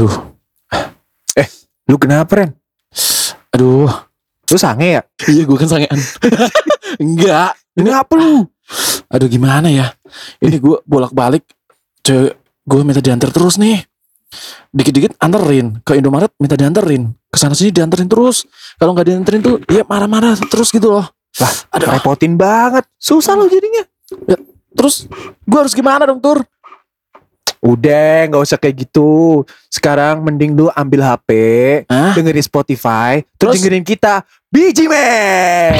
Aduh. Eh, lu kenapa Ren? Aduh. Lu sange ya? Iya gue kan sangean. Enggak. Kenapa lu? Aduh gimana ya. Ini gue bolak-balik. Cewek gue minta diantar terus nih. Dikit-dikit anterin. Ke Indomaret minta dianterin. Ke sana sini dianterin terus. Kalau nggak dianterin tuh dia marah-marah terus gitu loh. Lah, Aduh. repotin banget. Susah lo jadinya. Terus gue harus gimana dong Tur? Udah, nggak usah kayak gitu. Sekarang mending lu ambil HP, Hah? dengerin Spotify, terus, Terus? dengerin kita Biji Man.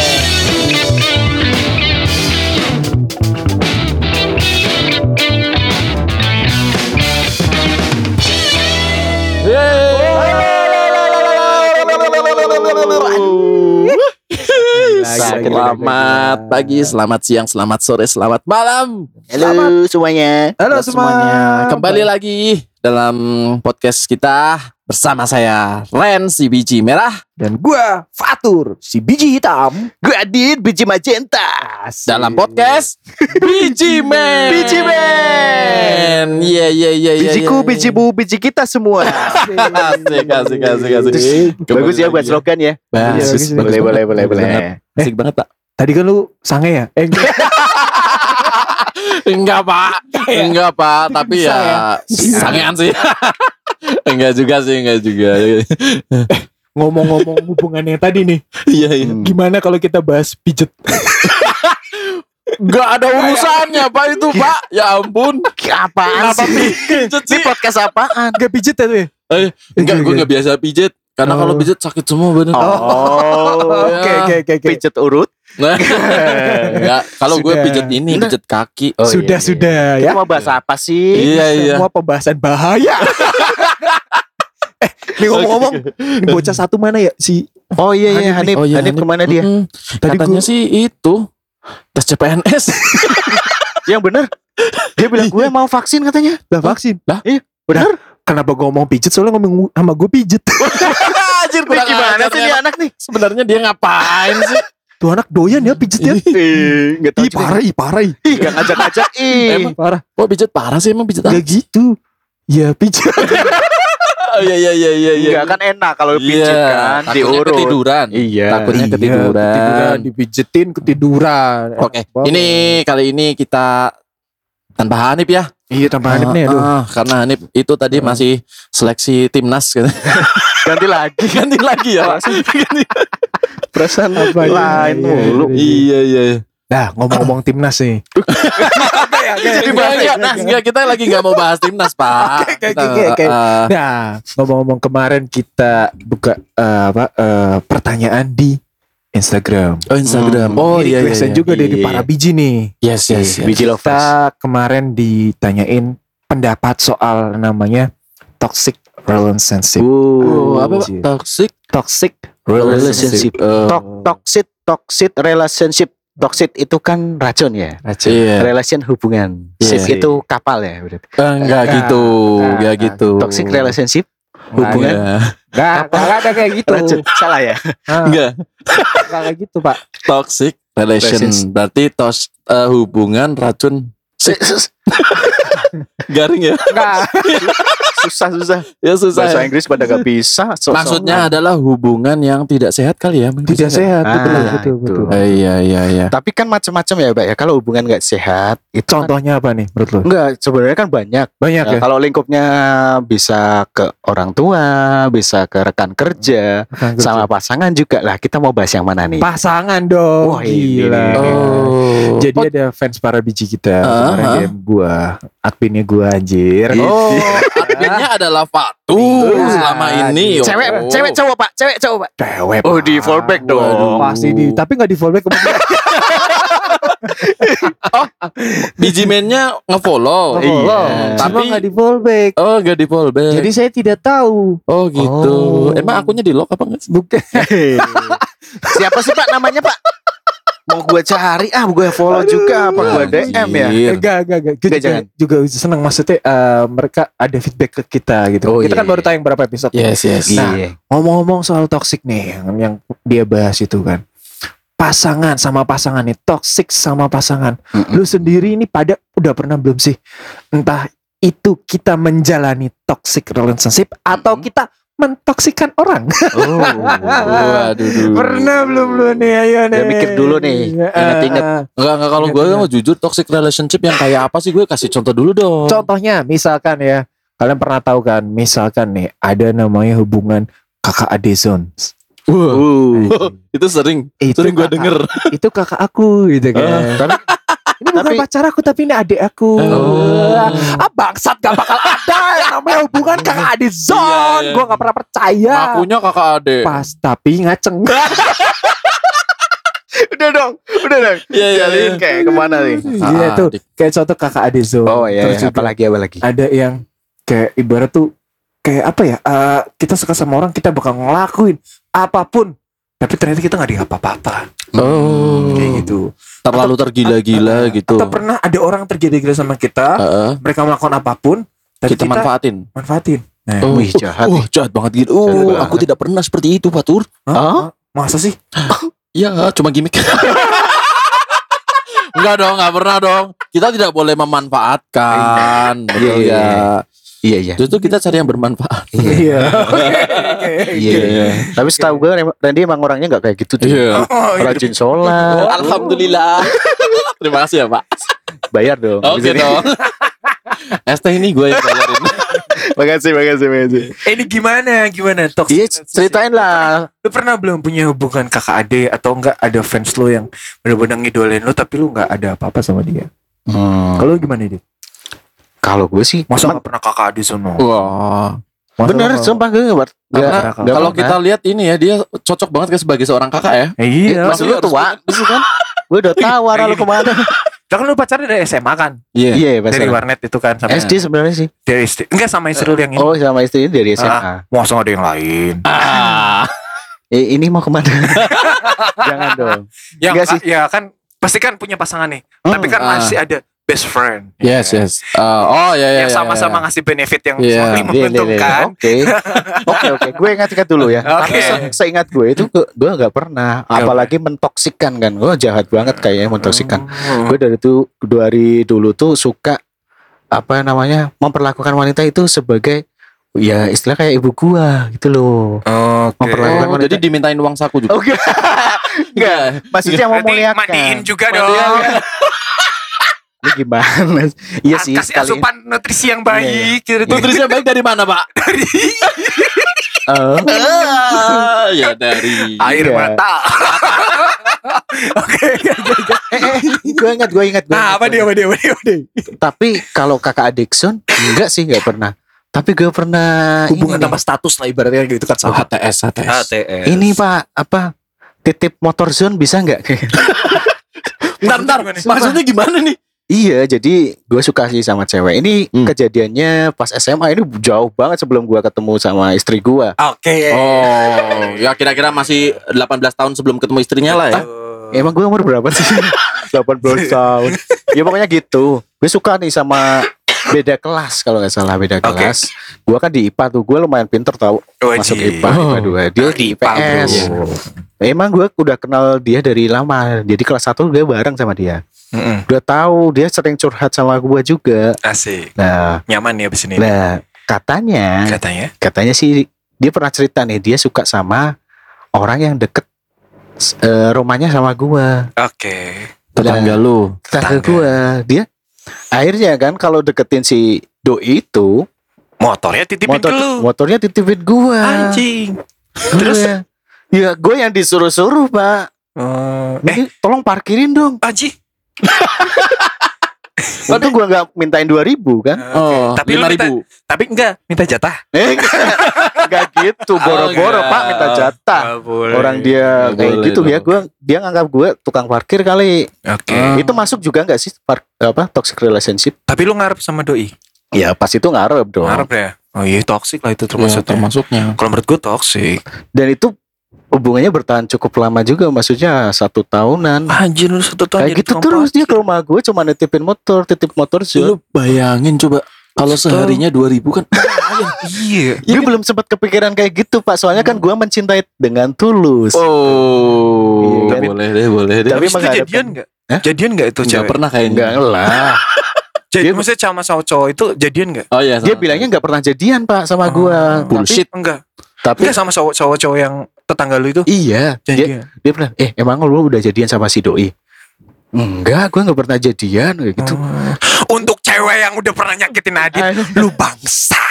Selamat pagi, selamat siang, selamat sore, selamat malam. Halo semuanya. Halo semuanya. Kembali lagi dalam podcast kita bersama saya Ren si biji merah Dan gua Fatur, si biji hitam. Gue Adit biji magenta. dalam podcast Biji Man. Biji Man. Iya iya iya iya. Bijiku, iya, biji bu, biji kita semua. Asik asik asik asik. Bagus ya buat slogan ya. Bagus. Bagus, Boleh, boleh, boleh, boleh. Asik banget pak. Tadi kan lu sange ya? Eh, enggak. Pak, enggak pak, tapi Bisa ya sangean sih. enggak juga sih, enggak juga. Ngomong-ngomong hubungannya tadi nih, Iya iya. Hmm. gimana kalau kita bahas pijet? Enggak ada urusannya pak itu pak. Ya ampun. Apaan Kenapa sih? pijet Ini sih? podcast apaan? Enggak pijet ya tuh ya? Eh, enggak, gue enggak biasa pijet. Karena kalau Oh. pijet sakit semua bener. Oh, Oke oke oke oke. pijet urut. Nah, enggak. Kalau gue pijet ini, Enggak. pijet kaki. Oh, sudah iya, iya. sudah ya. Kita mau bahas apa sih? Iya iya. Semua pembahasan bahaya. eh, ini ngomong-ngomong, ini bocah satu mana ya si Oh iya iya, Hanif Hanif. Oh, iya, Hanif Hanif. ke mana dia? Mm-mm. Tadi Katanya gua- sih itu tes CPNS. Yang bener. Dia bilang gue mau vaksin katanya. lah vaksin? Lah? Iya, benar. Kenapa gue ngomong pijet soalnya ngomong sama gue pijet. Anjir, gimana sih dia anak nih? Sebenarnya dia ngapain sih? Tuh anak doyan ya pijet ya. Eh, enggak tahu Ih juga. parah, ih parah, ih. Ih, gak ngajak-ngajak. Ih. Emang parah. Kok pijet parah sih emang pijet apa? Gak gitu. Ya pijet. Oh iya iya iya iya iya. Enggak kan enak kalau pijet kan takutnya diurut. ketiduran. Iya. Takutnya Iya, ketiduran. Ketiduran, dipijetin, ketiduran. Oke, Enak banget. ini kali ini kita tanpa Hanif ya. Iya tambah Hanif nih aduh. ah, karena Hanif itu tadi Ah. masih seleksi timnas gitu. Ganti lagi. Ganti lagi ya. Pak. Ganti. Perasaan Apa ya? lain Iya, mulu. Iya iya. iya. Nah ngomong-ngomong timnas nih. Jadi bahas timnas. Enggak, kita lagi nggak mau bahas timnas, Pak. Oke, oke, Kita, oke, oke. ah, Nah ngomong-ngomong kemarin kita buka eh, apa eh, pertanyaan di Instagram. oh Instagram. Hmm. Oh iya iya. requestan iya. juga dari Iya. para biji nih. Yes yes. yes. Biji lovers. Kita kemarin ditanyain pendapat soal namanya toxic relationship. Oh, apa Pak? Anjir. Toxic Toxic Relationship. Oh. Tok toxic toxic relationship. Toxic itu kan racun ya. Racun. Iya. Relation hubungan. Iya. Ship itu kapal ya berarti. Enggak Enggak. gitu, Enggak. enggak gitu. Toxic relationship Hubungan. Iya. Nggak, nggak ada kayak gitu. racun. Salah ya? Ah, Enggak. nggak kayak gitu pak. Toxic relation Relations. berarti tos eh, hubungan racun garing ya. Enggak. susah susah. Ya susah. Bahasa ya. Inggris pada gak bisa. sok-sokan. Maksudnya adalah hubungan yang tidak sehat kali ya. mungkin Tidak sehat. Ah, betul, betul, itu. betul. Eh, iya iya iya. Tapi kan macam-macam ya, Mbak ya. Kalau hubungan nggak sehat, itu kan- Contohnya apa nih menurut lo? enggak sebenarnya kan banyak. Banyak Ya, ya. Kalau lingkupnya bisa ke orang tua, bisa ke rekan kerja, Rekan kerja. sama pasangan juga lah. Kita mau bahas yang mana nih? pasangan dong. Wah, ini gila. nih. Oh. Jadi ada fans para biji kita kemarin ah. DM gua, adminnya gua anjir. Oh, adminnya adalah Fatur Iya. selama ini. Cewek, Oh. cewek cowok pak, cewek cowok pak. Cewek. Oh di fallback Waduh. dong. Pasti di, tapi nggak di fallback kemudian. Biji man-nya nge-follow. Nge-follow. Iya. Cuma Tapi- nggak di fallback. Oh, enggak di fallback. Jadi saya tidak tahu. oh gitu. Oh. Emang akunnya di lock apa enggak? Bukan. Siapa sih pak namanya pak? Mau gue cari ah, gue follow juga apa gue DM ya? Enggak, enggak, enggak. Kita juga, jangan. juga senang maksudnya eh, mereka ada feedback ke kita gitu. Oh, kita iya, kan baru iya. tayang berapa episode. Yes, yes. Nah, Iya. Ngomong-ngomong soal toxic nih yang, yang dia bahas itu kan. Pasangan sama pasangan nih, toxic sama pasangan. Mm-mm. Lu sendiri ini pada udah pernah belum sih? Entah itu kita menjalani toxic relationship atau Mm-mm. kita mentoksikan orang? Oh. Waduh. duh. Pernah belum lu nih? Ayo nih. Dia mikir dulu nih, inget-inget. Eh, Enggak enggak kalau gue mau jujur toxic relationship yang kayak apa sih gue kasih contoh dulu dong. Contohnya misalkan ya, kalian pernah tahu kan, misalkan nih ada namanya hubungan kakak ade zones. Wah, Uh. itu sering Itu sering gue denger. Itu kakak aku gitu kan. Tapi ini bukan tapi- pacar aku tapi ini adik aku. Oh. Ah bangsat gak bakal ada yang namanya hubungan kakak adik Iya, zone. iya. Gue gak pernah percaya. Ngakunya kakak ade. Pas tapi ngaceng. udah dong, udah dong. Iya iya. Jalin kayak ke mana nih? Iya Ah, tuh adik. kayak contoh kakak adik zone. Oh iya, Terus iya. apalagi apa lagi? ada yang kayak ibarat tuh kayak apa ya? eh, kita suka sama orang kita bakal ngelakuin apa pun. Tapi ternyata kita nggak diapa-apa. Oh. Kayak gitu. Terlalu tergila-gila Atau- gitu. Atau pernah ada orang tergila-gila sama kita, Heeh. mereka melakukan apa pun, tapi kita, kita, manfaatin. manfaatin. Nah, Oh, Wih, jahat Oh, nih. jahat banget gitu. Jahat Oh, banget. aku tidak pernah seperti itu, Fatur. Hah? Hah? Masa sih? Iya, cuma gimmick. Enggak dong, enggak pernah dong. Kita tidak boleh memanfaatkan. Iya, ya. Iya, iya. Justru kita cari yang bermanfaat. Iya. Iya, iya. Tapi setahu gue Randy emang orangnya nggak kayak gitu tuh. Iya. Oh, iya. Rajin sholat. Alhamdulillah. Terima kasih ya, Pak. Bayar dong. Oke dong. ST ini gue yang bayarin. makasih, makasih, makasih. Eh, ini gimana? Gimana? Iya, Toxic. ceritain lah. Lu pernah belum punya hubungan kakak ade atau enggak ada fans lu yang benar-benar ngidolain lu tapi lu enggak ada apa-apa sama dia? Hmm. Kalau gimana dia? Kalau gue sih, Masa enggak pernah kakak ade sono? Wah. Masa bener, nggak- sumpah gue nggak- Karena kalau kita lihat ini ya, dia cocok banget kayak sebagai seorang kakak ya. Eh, iya. Maksud lu tua? kan? gue udah tahu arah lu ke mana. Lah kan lu pacaran dari SMA kan? Iya. Iya, Dari pacaran. warnet itu kan sampai SD sebenarnya sih. dari SD. Enggak sama istri lu yang ini. Oh, sama istri ini dari SMA. Masa nggak ada yang lain? Ah. Eh, ini mau ke mana? Jangan dong. Ya, Enggak sih. ya kan pasti kan punya pasangan nih. Hmm, Tapi kan ah. masih ada best friend. Yes, Ya. yes. Ah, oh, ya, ya. Yang ya, sama-sama ya. ngasih benefit yang Iya. saling Iya, iya, iya. menguntungkan. Oke. Oke, oke. Gue ingat-ingat dulu ya. Oke. Tapi se- seingat gue itu gue, gue gak pernah. Apalagi mentoksikkan kan. Gue jahat banget kayaknya mentoksikkan. Hmm. Gue dari tuh dari dulu tuh suka apa namanya memperlakukan wanita itu sebagai ya istilah kayak ibu gua gitu loh. Oke. Memperlakukan Oh, wanita. jadi dimintain uang saku juga. Oke. Enggak, maksudnya memuliakan. mandiin juga Mandiin. dong. Ini gimana? Iya sih Kasih sekali. asupan nutrisi yang baik. gitu. Nutrisinya baik dari mana, Pak? Dari Ah, ya dari air Iya. mata. Oke. gue ingat, gue ingat. gua Nah, ingat, apa dia, apa dia, apa dia, apa dia? Tapi kalau kakak Adikson enggak sih enggak pernah. Tapi gue pernah Hubungan ini, tanpa status lah ibaratnya gitu kan Oh, HTS, HTS. HTS. ini Pak apa titip motor zone bisa nggak? Bentar, bentar. Maksudnya gimana nih? Iya, jadi gue suka sih sama cewek. Ini Hmm. kejadiannya pas SMA ini jauh banget sebelum gue ketemu sama istri gue. Oke. Oh, ya kira-kira masih 18 tahun sebelum ketemu istrinya lah ya. Emang gue umur berapa sih? 18 tahun. ya pokoknya gitu. Gue suka nih sama beda kelas kalau nggak salah beda Oke. kelas. Gue kan di IPA tuh. Gue lumayan pinter tau masuk IPA, IPA 2. Dia Oh, di IPA, IPS. bro. Emang gue udah kenal dia dari lama. Jadi kelas 1 gue bareng sama dia. Mm-mm. Udah tahu dia sering curhat sama gue juga. Asik. Nah, Nyaman ya abis ini. nah katanya Katanya. katanya sih dia pernah cerita nih dia suka sama orang yang deket eh, rumahnya sama gue. Oke. Tetangga lu. tetangga Tetangga. gue dia akhirnya kan kalau deketin si doi itu Motornya titipin motor ke lu. motornya titipin gue Anjing. Terus? Ya gue yang disuruh-suruh pak Oh, eh, tolong parkirin dong anjing. Waktu gue nggak mintain 2000 kan Oh, Tapi lu lima minta- ribu. Tapi enggak, minta jatah. Eh, Gak gitu boro-boro enggak. pak minta jatah boleh. orang dia Nggak kayak boleh gitu ya dong. gue dia nganggap gue tukang parkir kali Oke. Ah. itu masuk juga nggak sih par- apa toxic relationship Tapi lu ngarep sama doi. ya pas itu ngarep dong Ngarep ya. Oh iya toxic lah itu Ya, termasuk. termasuknya. Kalau menurut gue toxic. dan itu hubungannya bertahan cukup lama juga maksudnya satu tahunan Anjir satu tahun kayak gitu terus dia ke rumah gue cuma nitipin motor titip motor sih Lu bayangin coba kalau seharinya 2000 kan Iya. gue belum sempat kepikiran kayak gitu pak soalnya kan gue mencintai dengan tulus Oh, Iya kan? boleh deh, boleh deh. Tapi Tapi itu jadian enggak? Hah? Jadian enggak itu cewek? pernah kayaknya. enggak lah Jadi Dia- maksudnya sama sama cowok itu jadian nggak? Oh iya. Dia bilangnya nggak pernah jadian pak sama gua. Oh, Bullshit. Tapi, enggak. Tapi Enggak sama cowok cowok cowok yang tetangga lu itu iya, dia, dia pernah. Eh emang lu udah jadian sama si doi? Enggak, gua nggak pernah jadian kayak gitu. Oh. Untuk cewek yang udah pernah nyakitin Adit, lu bangsa.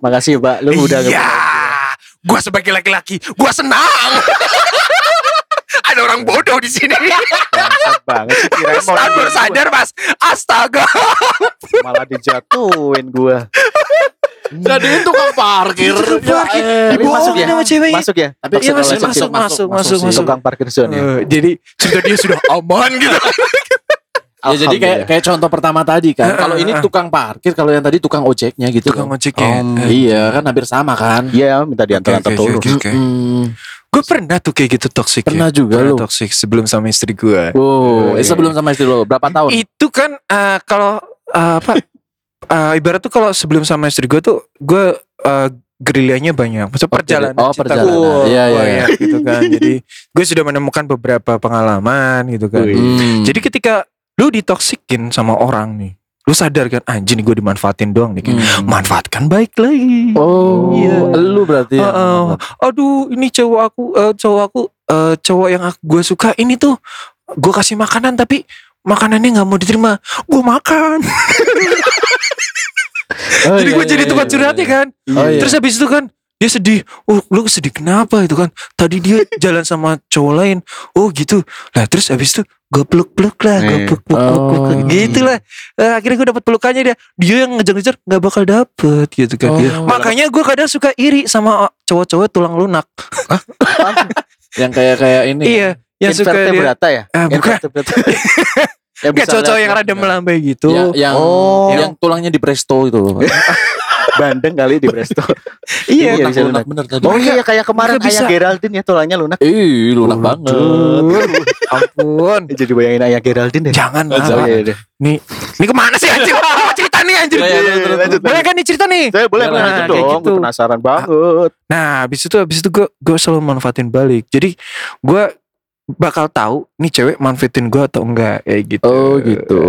Makasih pak, lu udah Iya. Gua sebagai laki-laki, gua senang. Ada orang bodoh di sini. Bangsat banget sih baru sadar, Mas. Astaga. malah dijatuhin gua. Jadi tukang parkir. parkir. Ya, Tapi eh, masuk ya? Sama ceweknya. Masuk ya? Tapi Iya, iya, masuk, masuk, masuk, masuk, masuk. Tukang parkir zone ya. Eh, jadi sudah dia sudah aman gitu. Ya jadi kayak kayak contoh pertama tadi kan. Kalau ini Heeh. tukang parkir, kalau yang tadi tukang ojeknya gitu. Tukang loh. ojeknya. Oh, Eh. iya kan hampir sama kan. Iya, minta diantar-antar oke, oke. Hmm, Gue pernah tuh kayak gitu toxic Pernah ya. juga Pernah lu. toxic sebelum sama istri gue. Wow, eh, Iya. sebelum sama istri lo berapa tahun? Itu kan eh, kalau eh, apa eh, ibarat tuh kalau sebelum sama istri gue tuh gue eh, gerilyanya banyak. Maksudnya Oh, perjalanan oh, cinta perjalanan. gue Iya, iya, banyak gitu kan. Jadi gue sudah menemukan beberapa pengalaman gitu kan. Hmm. Jadi ketika lu ditoksikin sama orang nih, lu sadar kan anjing gue dimanfaatin doang nih. Hmm. Manfaatkan baik lagi. Oh, Iya. lu berarti ya. Heeh. aduh ini cowok aku eh, cowok aku eh, cowok yang aku gue suka ini tuh gue kasih makanan tapi makanannya nggak mau diterima gue makan Oh, jadi iya, gue iya, jadi iya, tukang iya, curhatnya iya. kan Oh, iya. terus habis itu kan dia sedih oh lu sedih kenapa itu kan tadi dia jalan sama cowok lain oh gitu lah terus habis itu gue peluk peluk lah gue Eh. peluk peluk peluk, peluk. Oh. gitu lah Eh, akhirnya gue dapet pelukannya dia dia yang ngejar-ngejar nggak bakal dapet gitu kan Oh. makanya gue kadang suka iri sama cowok-cowok tulang lunak yang kayak kayak ini. iya yang suka dia Invertebrata ya? Ah, bukan. Yang Kayak bisa cowok-cowok yang rada melambai gitu. Ya, yang Oh. yang tulangnya di presto itu loh. Bandeng kali di Presto. Iya, Iya, lunak, bisa lunak lunak. bener tadi. Oh iya kayak kemarin bisa. ayah Geraldine ya tulangnya lunak. Ih, lunak banget. Ampun. Jadi bayangin ayah Geraldine deh. Jangan Oh, lah. jangan. iya, iya. Nih, nih ke mana sih anjir? Apa cerita nih anjir? Iya, iya, lanjut, Boleh kan nih cerita nih? Saya boleh Nah, lanjut kayak dong. gitu. Gue penasaran banget. Nah, habis itu habis itu gue gue selalu manfaatin balik. Jadi gue bakal tahu nih cewek manfaatin gue atau enggak kayak gitu. Oh gitu.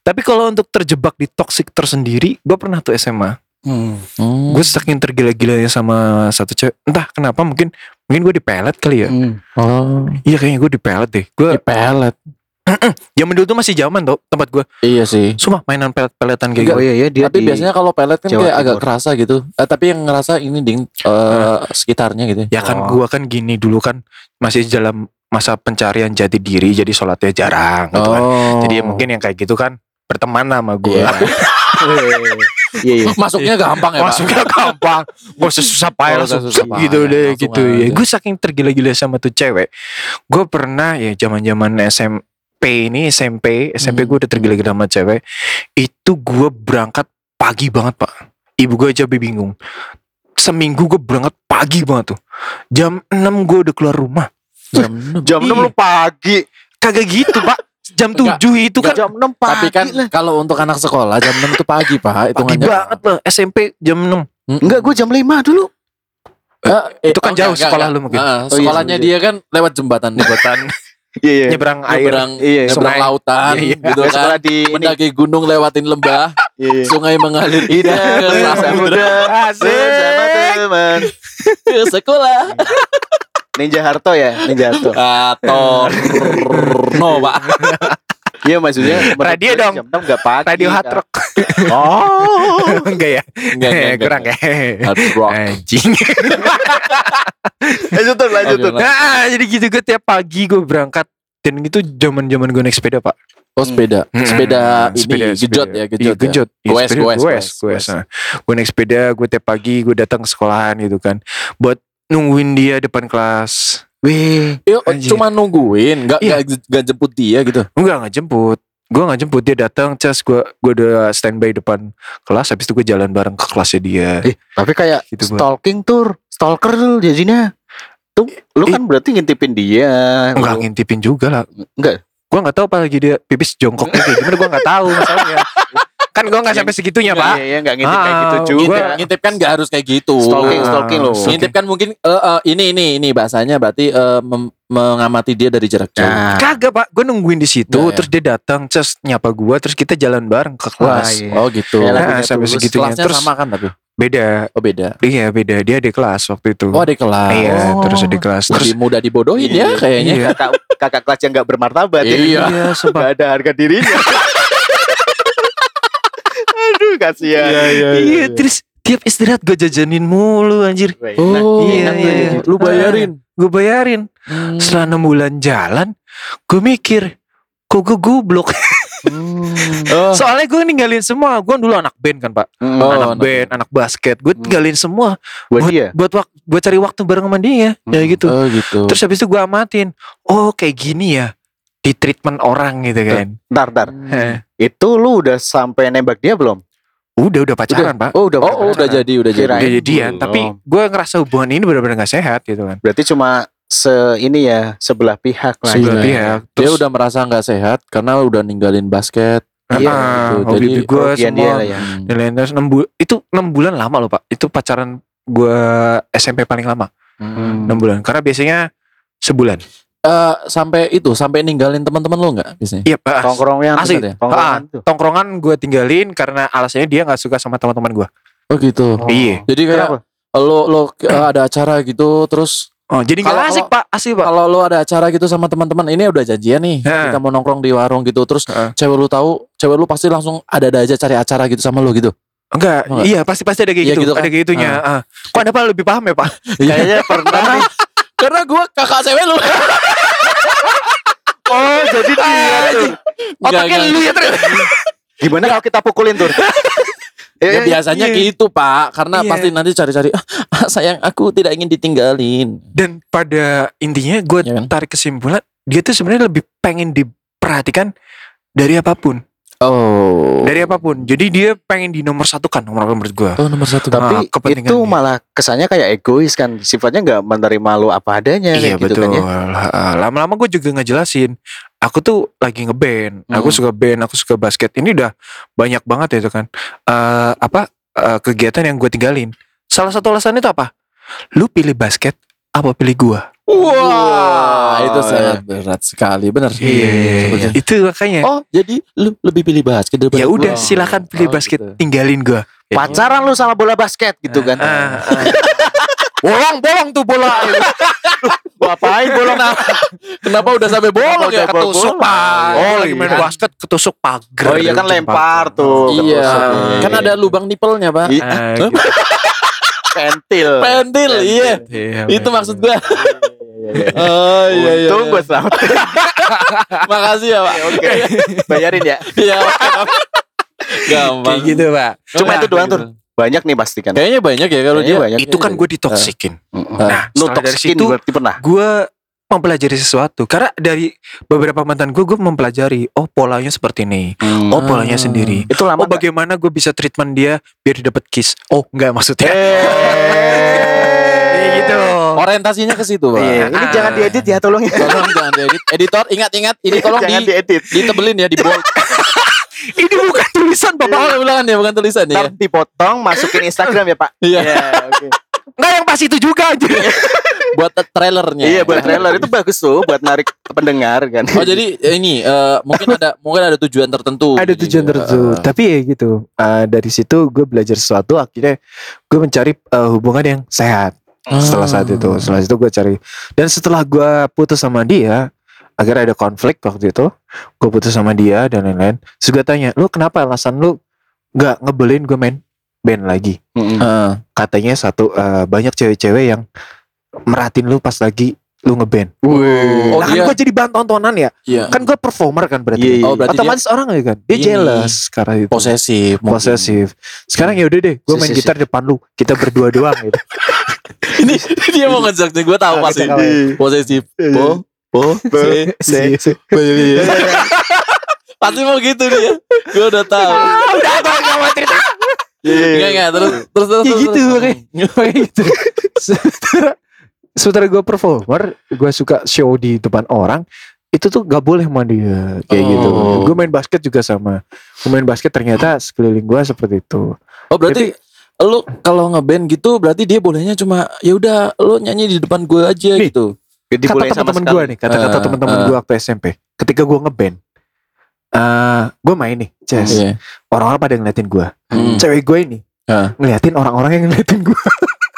Tapi kalau untuk terjebak di toxic tersendiri, gue pernah tuh SMA. Hmm. Hmm. Gue saking tergila-gilanya sama satu cewek. Entah kenapa mungkin mungkin gue dipelet kali ya. Hmm. Oh, Iya kayaknya gue dipelet deh. Gue di pelet. zaman dulu tuh masih zaman tuh tempat gue. Iya sih. Sumpah mainan pelet-peletan kayak Oh gitu. iya iya dia tapi di- biasanya kalau pelet kan Jawa kayak agak kerasa gitu. Eh, tapi yang ngerasa ini ding eh, sekitarnya gitu. Ya kan Oh. gua kan gini dulu kan masih dalam masa pencarian jati diri jadi sholatnya jarang gitu kan. Oh. Jadi ya mungkin yang kayak gitu kan berteman sama gua. Iya. Iya iya. masuknya gampang ya, Pak. Masuknya gampang. Gak usah susah payah Oh, langsung usah susah zep gitu payah, deh langsung gitu ya. Gue saking tergila-gila sama tuh cewek. Gue pernah ya zaman-zaman SMP ini SMP, SMP Hmm. gue udah tergila-gila sama cewek. Itu gue berangkat pagi banget, Pak. Ibu gue aja bingung. Seminggu gue berangkat pagi banget tuh. Jam 6 gue udah keluar rumah. Jam enam. Jam Iya. 6 lu pagi. Kagak gitu, Pak. Jam 7 itu kan Jam 6 pagi Tapi kan lah. kalau untuk anak sekolah jam 6 itu pagi, Pak. pagi Hitungannya. banget loh. SMP jam 6. Enggak gue jam 5 dulu. Eh, Itu kan oh, jauh enggak, sekolah enggak. lu mungkin. Ah, Oh, iya, sekolahnya iya. dia kan lewat jembatan jembatan Iya iya. Nyebrang air. nyebrang Iya, nyebrang lautan Iya, iya. gitu kan. sekolah di ini. Mendaki gunung lewatin lembah, Iya iya. sungai mengalir indah ke Bersama samudra bersama teman. ke sekolah. Ninja Harto ya, Ninja Harto. Atau no, Pak. Iya maksudnya Radio gue dong. Jam 6 enggak pagi. Radio hard kan. rock. Oh. Enggak ya? Enggak, enggak, enggak. Kurang ya. Hard rock. Anjing. Lanjut tuh, lanjut tuh. Nah, jadi gitu gue tiap pagi gue berangkat dan itu zaman-zaman gue naik sepeda, Pak. Oh, sepeda. Sepeda Hmm, ini gejot ya, Iya, gejot. ya. gejot. Iya, Goes, sepeda goes, goes, goes, goes. goes. Nah, gue naik sepeda, gue tiap pagi gue datang ke sekolahan gitu kan. Buat nungguin dia depan kelas. Wih. Iya, Anjir. cuma nungguin, enggak Iya. enggak enggak jemput dia gitu. Enggak, nggak jemput. Gue nggak jemput dia datang, cas gue gue udah standby depan kelas. Habis itu gue jalan bareng ke kelasnya dia. Eh, tapi kayak Gitu, stalking tour, stalker tuh jadinya. Tuh, lu kan berarti ngintipin dia. Enggak Lu- ngintipin juga lah. Enggak. Gue nggak tahu apa lagi dia pipis jongkoknya kayak gimana. Gue nggak tahu masalahnya. kan gue nggak sampai segitunya pak Iya, iya, nggak ngintip kayak Ah, gitu gua- juga. Ngintip, ngintip kan gak harus kayak gitu. Stalking, stalking loh. Stalking. Ngintip kan mungkin eh, eh, ini ini ini bahasanya berarti eh, mem- mengamati dia dari jarak jauh. Nah, Kagak pak, gue nungguin di situ, Nggak, ya? terus dia datang, terus nyapa gue, terus kita jalan bareng ke kelas. iya. Oh gitu. Kayak Nah, sampai Tulus. segitunya. Kelasnya terus sama kan tapi? beda, Oh beda. iya beda. Dia di kelas waktu itu. Oh ada kelas. Iya, Oh. terus di kelas. Terus Lebih mudah dibodohin ya kayaknya. Iya. kakak, kakak kelas yang nggak bermartabat ya. Iya. Iya. Nggak ada harga dirinya. Kasihan. Iya, terus tiap istirahat gue jajanin mulu anjir. Oh iya, iya, iya. Lu bayarin. Gue bayarin. Hmm. Setelah enam bulan jalan, gue mikir, kok gue goblok. Oh. Soalnya gue ninggalin semua. Gue dulu anak band kan pak, Oh, anak anak band, anak basket. Gue Hmm. tinggalin semua Buat buat dia. buat wak- buat cari waktu bareng sama dia, ya Hmm. gitu. Oh gitu. Terus habis itu gue amatin, oh kayak gini ya, di treatment orang gitu kan. Ntar, ntar. Hmm. Itu lu udah sampai nembak dia belum? Udah udah pacaran pak. Oh, udah. Oh, udah jadi, udah jadi. Udah jadian, belum. tapi gue ngerasa hubungan ini benar-benar gak sehat gitu kan. Berarti cuma se ini ya sebelah pihak lah. Sebelah Iya. pihak. Dia Terus udah merasa nggak sehat karena udah ninggalin basket. Iya, ah, gitu. hobi Jadi, gue dia semua lah ya. Hmm. dan lain terus enam bulan itu enam bulan lama loh pak itu pacaran gue SMP paling lama Hmm. enam bulan karena biasanya sebulan Eh, sampai itu, sampai ninggalin teman-teman lo nggak biasanya? iya pak Tongkrong yang Asli. ya? Tongkrongan tuh. tongkrongan gue tinggalin karena alasannya dia nggak suka sama teman-teman gue Oh gitu. Oh. Iya. Jadi kayak Kenapa? lo lo eh, ada acara gitu terus oh jadi nggak asik pak asik pak kalau lo ada acara gitu sama teman-teman ini udah janjian nih Hah. kita mau nongkrong di warung gitu terus Heeh. cewek lu tahu cewek lu pasti langsung ada-ada aja cari acara gitu sama lo gitu. enggak Oh, iya pasti pasti ada kayak Iya gitu, gitu kan? ada kayak gitunya ah. kok anda pak lebih paham ya pak Kayaknya pernah nih. Karena gua kakak cewek lu. Oh, jadi dia tuh. otaknya lu ya ternyata Gimana kalau kita pukulin tuh? Ya biasanya iya. gitu pak Karena Iya. pasti nanti cari-cari ah, Sayang aku tidak ingin ditinggalin dan pada intinya gue Iya kan? tarik kesimpulan dia tuh sebenarnya lebih pengen diperhatikan dari apa pun Oh dari apa pun jadi dia pengen di nomor satu kan nomor menurut gue Oh nomor satu Tapi Ah, kepentingan itu dia. malah kesannya kayak egois kan. Sifatnya nggak menerima lu apa adanya Iya kayak gitu betul. kan ya. Lama-lama gue juga ngejelasin. Aku tuh lagi ngeband. Aku Hmm. suka band. Aku suka basket. Ini udah banyak banget ya itu kan. Eh, apa eh, kegiatan yang gue tinggalin. Salah satu alasannya itu apa? Lu pilih basket apa pilih gua? Wah itu sangat berat sekali Bener Iya, itu makanya. Oh jadi lu lebih pilih basket daripada ya udah silakan pilih Oh, basket, gitu. tinggalin gua. Pacaran lu sama bola basket gitu kan. Ah, ah. bolong bolong tuh bola. Ngapain bolong? Kenapa udah sampai bolong ya? Udah ketusuk pak. Oh, lagi main iya. basket ketusuk pagar. Oh iya kan lempar pagar. tuh. Iya ketusuk. Kan ada lubang nipelnya pak Iya. Ah, Hah? gitu. Pentil. Pentil iya Iya, Itu maksud gua Oh iya iya Untung gue selamat. Makasih ya pak Oke. Bayarin ya. Iya. Gampang Kayak gitu pak. Cuma Nah, itu doang gitu. tuh. Banyak nih pasti kan. Kayaknya banyak ya kalau dia banyak. Itu kan gue ditoksikin. Nah, lu setelah dari toxikin situ- berarti pernah. gue mempelajari sesuatu. Karena dari beberapa mantan gue gue mempelajari oh polanya seperti ini. Oh Hmm. polanya sendiri. Itu lama oh bagaimana gue bisa treatment dia biar dapat kiss? Oh enggak maksudnya. Eh, gitu. Orientasinya ke situ pak. Iya, ini Ah. jangan diedit ya tolong. Ya. Tolong jangan diedit. Editor ingat-ingat Ini tolong jangan di, diedit. ditebelin ya Di bold. Ini bukan tulisan Oh ulangan ya bukan tulisan ya dipotong, masukin Instagram ya Pak. Iya oke. Enggak yang pas itu juga aja Buat trailernya. Iya buat trailer. Itu bagus tuh buat narik pendengar kan. Oh jadi eh, ini eh, mungkin ada mungkin ada tujuan tertentu. ada Jadi, tujuan tertentu. eh, tapi ya gitu eh, dari situ gue belajar sesuatu akhirnya gue mencari eh, hubungan yang sehat. Setelah saat itu Ah. setelah itu gue cari. Dan setelah gue putus sama dia akhirnya ada konflik waktu itu gue putus sama dia dan lain-lain. Terus gue tanya lu kenapa alasan lu nggak ngebelin gue main band lagi Mm-mm. eh, katanya satu eh, banyak cewek-cewek yang meratin lu pas lagi lu ngeband Oh, nah kan dia- gue jadi bahan tontonan ya iya. kan gue performer kan berarti Iya, iya. Oh, berarti otomatis orang ya kan dia ini, jealous karena itu posesif. mungkin. posesif sekarang ya udah deh gue main Si, si, si. gitar depan lu kita berdua doang gitu ini dia mau ngejek nih, gue tahu Ah, pasti. Posesif. Po, po, se, se, se, Pasti mau gitu dia. Gue udah tahu. udah gue gak mau cerita Enggak enggak terus terus terus. Ya terus, gitu. Kayak gitu. Sementara, gue performer, gue suka show di depan orang. itu tuh gak boleh sama dia kayak Oh. gitu. Gue main basket juga sama. Gue main basket ternyata sekeliling gue seperti itu. Oh berarti lu kalau ngeband gitu berarti dia bolehnya cuma ya udah lu nyanyi di depan gue aja Nih. gitu. Jadi kata teman-teman gue nih, kata-kata Ah, teman-teman ah. gue waktu SMP. Ketika gue ngeband, eh gue main nih, jazz. Iya. Orang-orang pada ngeliatin gue. Hmm. Cewek gue ini Ah. ngeliatin orang-orang yang ngeliatin gue.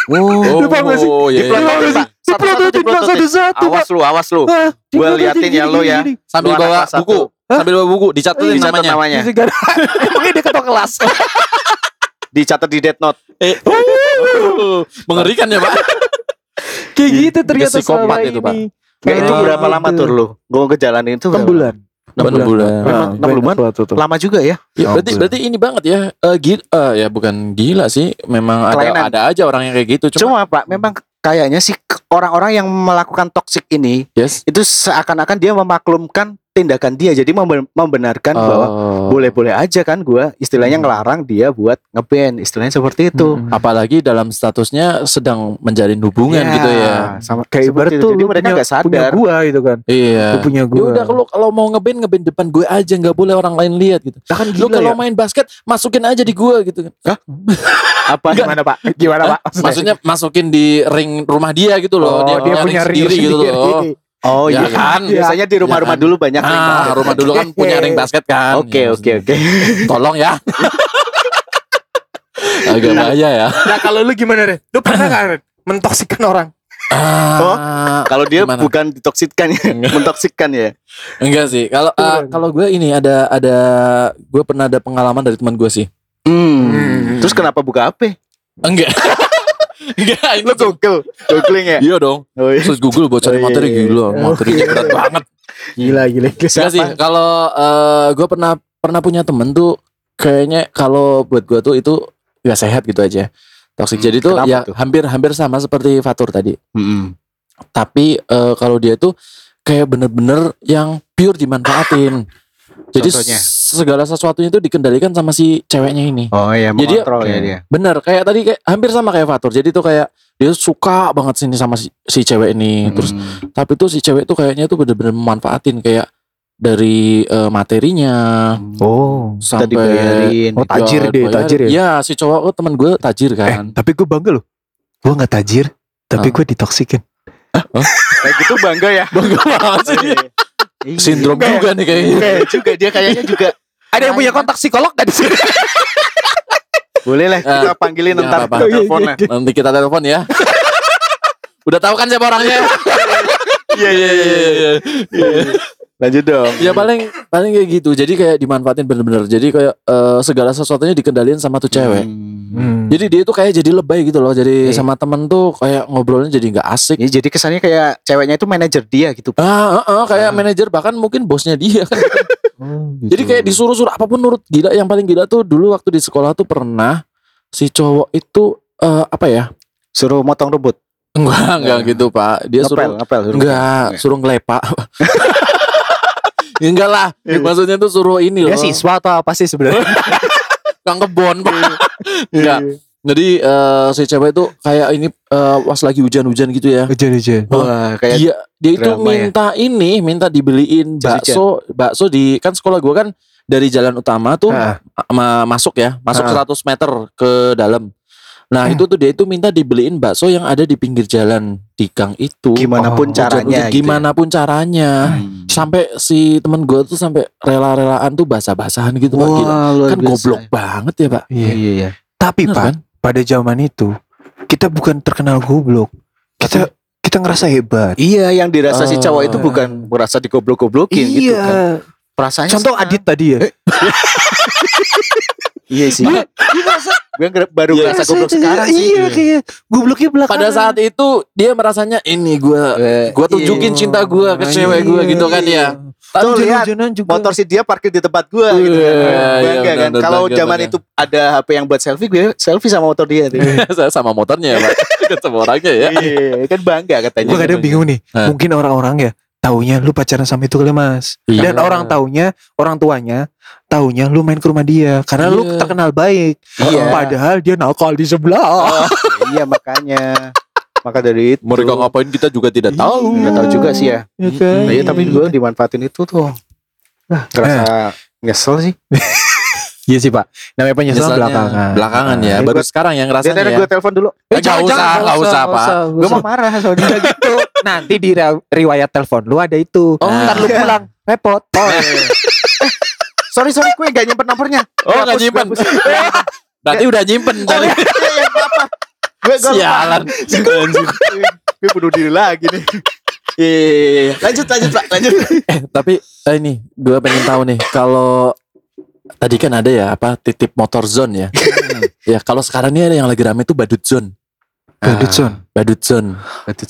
Oh, Lu paham gak sih? iya, iya. Diplototin, Pak, diplototin. satu-satu. Pak. Awas lu, awas lu. Ah, Gua dipelototin liatin ya lo ya. Sambil bawa satu. buku, sambil bawa buku dicatetin Dicatat namanya. namanya. Emangnya dia ketua kelas. Dicatat di Death Note. Eh, mengerikan ya pak. Kayak gitu ternyata selama itu, Pak. ini. Kayak itu berapa lama tur lu? Gua ngejalanin itu 6 berapa? bulan. Enam bulan. Memang enam bulan? Itu. Lama juga ya. Ya, berarti Ampun. berarti ini banget ya. Eh gila, eh, ya bukan gila sih. Memang ada Kelainan. ada aja orang yang kayak gitu. Cuma, Cuma Pak, memang kayaknya sih orang-orang yang melakukan toksik ini yes. itu seakan-akan dia memaklumkan tindakan dia. Jadi memben- membenarkan bahwa Oh. boleh-boleh aja kan gua istilahnya Hmm. ngelarang dia buat ngeband, istilahnya seperti itu. Hmm. apalagi dalam statusnya sedang menjalin hubungan Ya, gitu ya. Sama Kayak seperti itu. Jadi mereka punya, nggak sadar. punya gua gitu kan. Iya. Lu punya Ya gua. udah kalau kalau mau ngeband ngeband depan gue aja nggak boleh orang lain lihat gitu. Lah kan Lu kalau ya. main basket masukin aja di gue gitu kan. Apa Gimana Pak? Gimana Hah? Pak? Maksudnya masukin di ring rumah dia gitu loh. Oh, dia, punya ring sendiri gitu loh. Oh Ya iya kan? Biasanya di rumah-rumah Ya kan? dulu banyak ring Nah, basket. rumah dulu kan punya ring basket kan. Oke Ya, oke oke. Tolong ya. Agak bahaya ya. Nah kalau lu gimana Ren? Lu pernah gak Ren? Mentoksikkan orang? Ah, Kalau dia Gimana? bukan ditoksikkan ya, Enggak. mentoksikkan ya. enggak sih. Kalau Beneran. kalau gue ini ada ada gue pernah ada pengalaman dari teman gue sih. Hmm. Terus kenapa buka HP? Enggak. Lu Google, googling ya. Iya dong. Oh, iya. Terus Google buat cari Oh, iya, materi iya. gila, materinya berat banget. Gila gila. Enggak sih, kalau eh, gue pernah pernah punya temen tuh kayaknya kalau buat gue tuh itu gak sehat gitu aja. Toxic. Hmm, Jadi tuh ya tuh? hampir hampir sama seperti Fatur tadi. Mm-mm. Tapi eh, kalau dia tuh kayak bener-bener yang pure dimanfaatin. Jadi Contohnya? segala sesuatunya itu dikendalikan sama si ceweknya ini. Oh iya, Jadi- mengontrol ya dia. Bener, kayak tadi kayak hampir sama kayak Fatur. Jadi tuh kayak dia suka banget sini sama si, si cewek ini. Terus Hmm. tapi tuh si cewek tuh kayaknya tuh bener-bener memanfaatin kayak dari eh, materinya Oh. sampai dibayarin. Oh, tajir Ya, dia, dibayarin. tajir ya? Iya, si cowok oh, teman gue tajir Eh, kan. tapi gue bangga loh. Gue gak tajir, tapi Ah. gue ditoksikin. Kayak gitu bangga ya. Bangga banget sih dia. Iya. Sindrom Enggak ya? juga nih kayaknya. Kayak juga dia kayaknya juga Ada yang punya kontak psikolog gak di sini? boleh lah kita Eh, panggilin ya, ntar apa-apa. kita telepon lah. Nanti kita telepon ya. Udah tahu kan siapa orangnya? Iya iya iya. Lanjut dong. Ya paling paling kayak gitu. Jadi kayak dimanfaatin bener-bener. Jadi kayak eh, segala sesuatunya dikendalin sama tuh cewek. Hmm. Jadi dia tuh kayak jadi lebay gitu loh. Jadi Iya. sama temen tuh kayak ngobrolnya jadi nggak asik. Ya, jadi kesannya kayak ceweknya itu manajer dia gitu. Ah, ah, ah, kayak Ah. manajer bahkan mungkin bosnya dia kan. gitu. Jadi kayak disuruh-suruh apa pun nurut. Gila yang paling gila tuh dulu waktu di sekolah tuh pernah si cowok itu eh, apa ya? Suruh motong rumput. Enggak, enggak gitu, Pak. Dia ngepel, suruh ngepel. suruh enggak, ngepel. suruh ngelepak. enggak lah. Maksudnya tuh suruh ini loh. Dia siswa atau apa sih sebenarnya? Kang kebon, Pak. enggak. Jadi eh, si cewek tuh kayak ini eh, pas lagi hujan-hujan gitu ya. Hujan-hujan. Wah, kayak Dia dia itu ya. minta ini, minta dibeliin bakso, bakso di kan sekolah gua kan dari jalan utama tuh Ah. ma- masuk ya, masuk Ah. 100 meter ke dalam. Nah, Hmm. itu tuh dia itu minta dibeliin bakso yang ada di pinggir jalan di gang itu. gimana pun Oh, caranya. Hujan-hujan, gitu ya. gimana pun caranya. Hmm. Sampai si temen gua tuh sampai rela-relaan tuh basah-basahan gitu Pak. Gila. Wah, luar Kan biasa. goblok banget ya, Pak. Iya iya iya. Tapi Bener Pak, kan? pada zaman itu kita bukan terkenal goblok. Kita kita ngerasa hebat. Iya, yang dirasa si cowok itu Oh. bukan merasa digoblok-goblokin gitu kan. Perasaannya Contoh sama. Adit tadi ya. Iya sih. Dia, dia ngerasa Gue baru Iya, ngerasa goblok saya- sekarang sih. Iya kayak gobloknya belakangan. Pada saat itu dia merasanya ini gua Eh, gua tunjukin iya. cinta gua ke cewek gua gitu kan ya. Tuh, lihat. Juga. motor si dia parkir di tempat gua gitu kan. Iya, iya, Bangga kan. Kalau zaman bangga. itu ada HP yang buat selfie, gue selfie sama motor dia tuh. Sama motornya ya, Pak. Sama orangnya ya. Iya, kan bangga katanya. Gue kadang bingung nih. Mungkin orang-orang ya taunya lu pacaran sama itu kali mas. Iya. Dan orang taunya, orang tuanya taunya lu main ke rumah dia karena lu Iya. terkenal baik. Iya. Padahal dia nakal di sebelah. iya makanya. Maka dari itu Mereka ngapain kita juga tidak tahu. Nggak tahu juga sih ya. Ya kan? Nah, iya, tapi gue dimanfaatin itu tuh. Nah, ngerasa nyesel sih. Iya sih pak. Namanya penyesalan belakangan. Belakangan ya. Nah, Baru gua- sekarang yang rasanya ya. gue telepon dulu. Eh, nggak usah, nggak usah, Pak. Gue mau marah soalnya. Gitu. Nanti di ri- riwayat telepon lu ada itu. Oh, Ntar lu iya. pulang repot. Oh, iya. Eh, sorry sorry gue gak nyimpen nomornya. Oh, nggak nyimpen. Berarti udah nyimpen Oh, tadi. iya, iya, iya, apa? Gue Sialan. Gue bunuh diri lagi nih. Iya, iya, iya, iya. Lanjut lanjut Pak, lanjut. Eh, tapi eh, ini gue pengen tahu nih kalau tadi kan ada ya apa titip motor zone ya. ya kalau sekarang ini ada yang lagi rame tuh badut zone. Badut Son. Badut zone.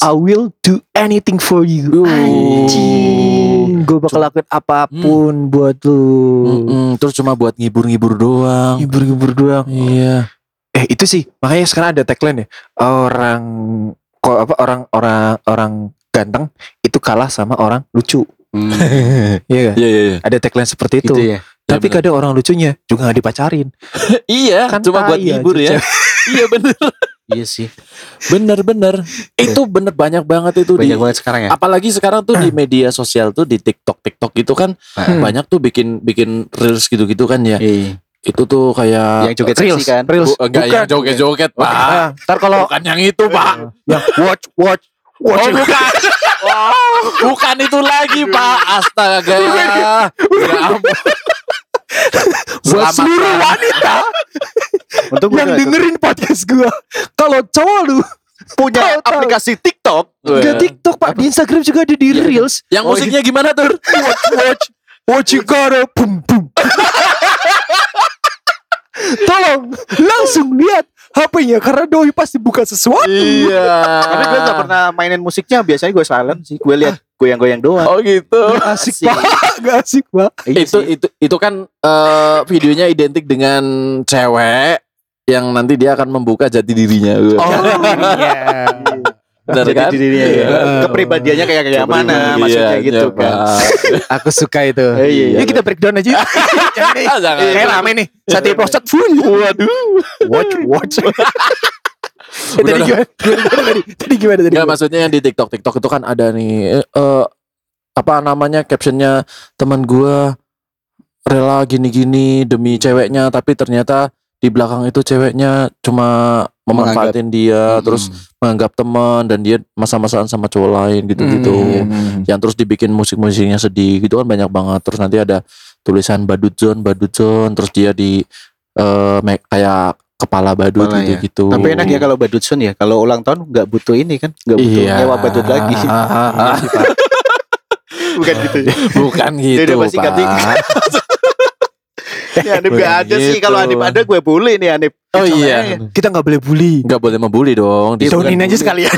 I will do anything for you. Uh. Anjing. Gue bakal lakuin apa pun buat lu. Mm-mm, terus cuma buat ngibur-ngibur doang. Hibur-hibur doang. Iya. Eh itu sih makanya sekarang ada tagline ya orang kok apa orang orang orang ganteng itu kalah sama orang lucu. Iya kan? Iya iya iya. Ada tagline seperti itu. Gitu ya. Tapi bener. kadang orang lucunya juga gak dipacarin. Iya, Kan cuma buat ngibur ya. iya bener. Iya sih. Bener bener. Itu bener banyak banget itu di Banyak banget sekarang ya. apalagi sekarang tuh di media sosial tuh di TikTok TikTok itu kan Hmm. banyak tuh bikin bikin reels gitu-gitu kan ya. Iya. Itu tuh kayak Yang joget Reels, kan. Reels. Bu- enggak yang joget-joget, Pak. Ah, ntar kalau Bukan yang itu, Pak. yang watch watch watch Oh, bukan. bukan itu lagi, Pak. Astaga. Ya ampun. buat seluruh wanita Gue yang nggak dengerin podcast gua. Kalau cowok lu punya tahu. aplikasi TikTok. Gak TikTok pak Di Instagram juga ada di Reels Yang musiknya gimana tuh? Watch watch Watch you gotta Boom boom Tolong Langsung lihat HP-nya Karena doi pasti buka sesuatu Iya. Karena gue gak pernah mainin musiknya. Biasanya gue silent sih. Gue lihat goyang-goyang doang. Oh gitu. Asik Asik. pak Gak asik pak Iya itu sih. itu itu kan eh, videonya identik dengan cewek yang nanti dia akan membuka jati dirinya. Oh iya Benar Jadi kan? dirinya ya. Iya. Kepribadiannya kayak kayak mana Kepribadian, maksudnya iya, gitu Pak. kan. Aku suka itu Eh, iya, iya. Yuk kita breakdown aja Jangan. Kayak rame nih Satu episode full Waduh. Watch watch Eh, Tadi gimana Gimana tadi Tadi gimana tadi Enggak maksudnya yang di TikTok TikTok itu kan ada nih eh, eh, apa namanya captionnya teman gua rela gini-gini demi ceweknya tapi ternyata di belakang itu ceweknya cuma memanfaatin dia terus menganggap teman dan dia masa-masaan sama cowok lain gitu-gitu. Hmm. Yang terus dibikin musik-musiknya sedih gitu kan banyak banget. Terus nanti ada tulisan badut zone, badut zone terus dia di eh, make- kayak kepala badut Kepala, ya. gitu-gitu. Tapi enak ya kalau badut sun ya. Kalau ulang tahun nggak butuh ini kan, nggak butuh Iya. nyewa badut lagi. Bukan gitu. ya. Bukan gitu, Dia udah pasti. Ya, Anip gak ada sih. Gitu. Kalau Anip ada gue boleh nih Anip. Oh Sama iya. aja. Kita gak boleh bully Enggak boleh membuli dong. Di Zonin aja bully. sekalian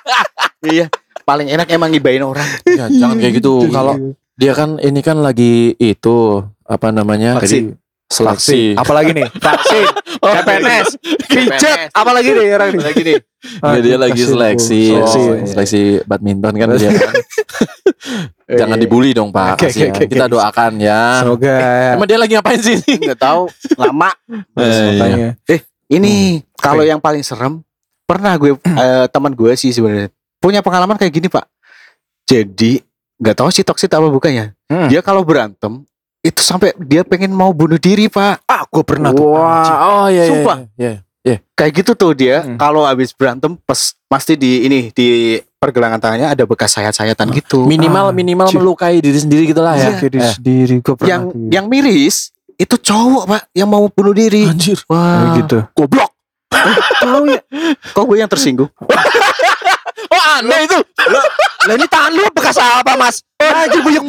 Iya. Paling enak emang ngibain orang. Ya, jangan kayak gitu. Kalau dia kan ini kan lagi itu apa namanya? Vaksin. Seleksi. Apalagi nih Vaksin CPNS Pijat Apalagi nih orang nih Lagi nih. Nggak, dia lagi Vaksin, seleksi, seleksi, Oh, iya. seleksi badminton kan dia kan. Jangan dibully dong Pak. Oke, kasihan. oke, Kita doakan ya. Semoga Emang dia lagi ngapain sih? Nggak tahu. Lama. Eh, iya. Makanya. Ini kalau yang paling serem pernah gue eh, teman gue sih sebenarnya punya pengalaman kayak gini pak. Jadi nggak tahu sih toksit apa bukannya. Hmm. Dia kalau berantem itu sampai dia pengen mau bunuh diri pak. Ah gue pernah tuh anjing. Wah, oh iya iya. Sumpah. Iya. iya. Kayak gitu tuh dia Hmm. kalau habis berantem pas pasti di ini di pergelangan tangannya ada bekas sayat-sayatan gitu. Minimal Ah, minimal anjir. melukai diri sendiri gitu lah ya. Iya. Diri Eh. sendiri Gue pernah yang tuh. yang miris itu cowok pak yang mau bunuh diri. Anjir. Oh, Wah, gitu Goblok. tahu ya. Kok gue yang tersinggung? Oh aneh itu. Lah ini tangan lu bekas apa mas Anjir banget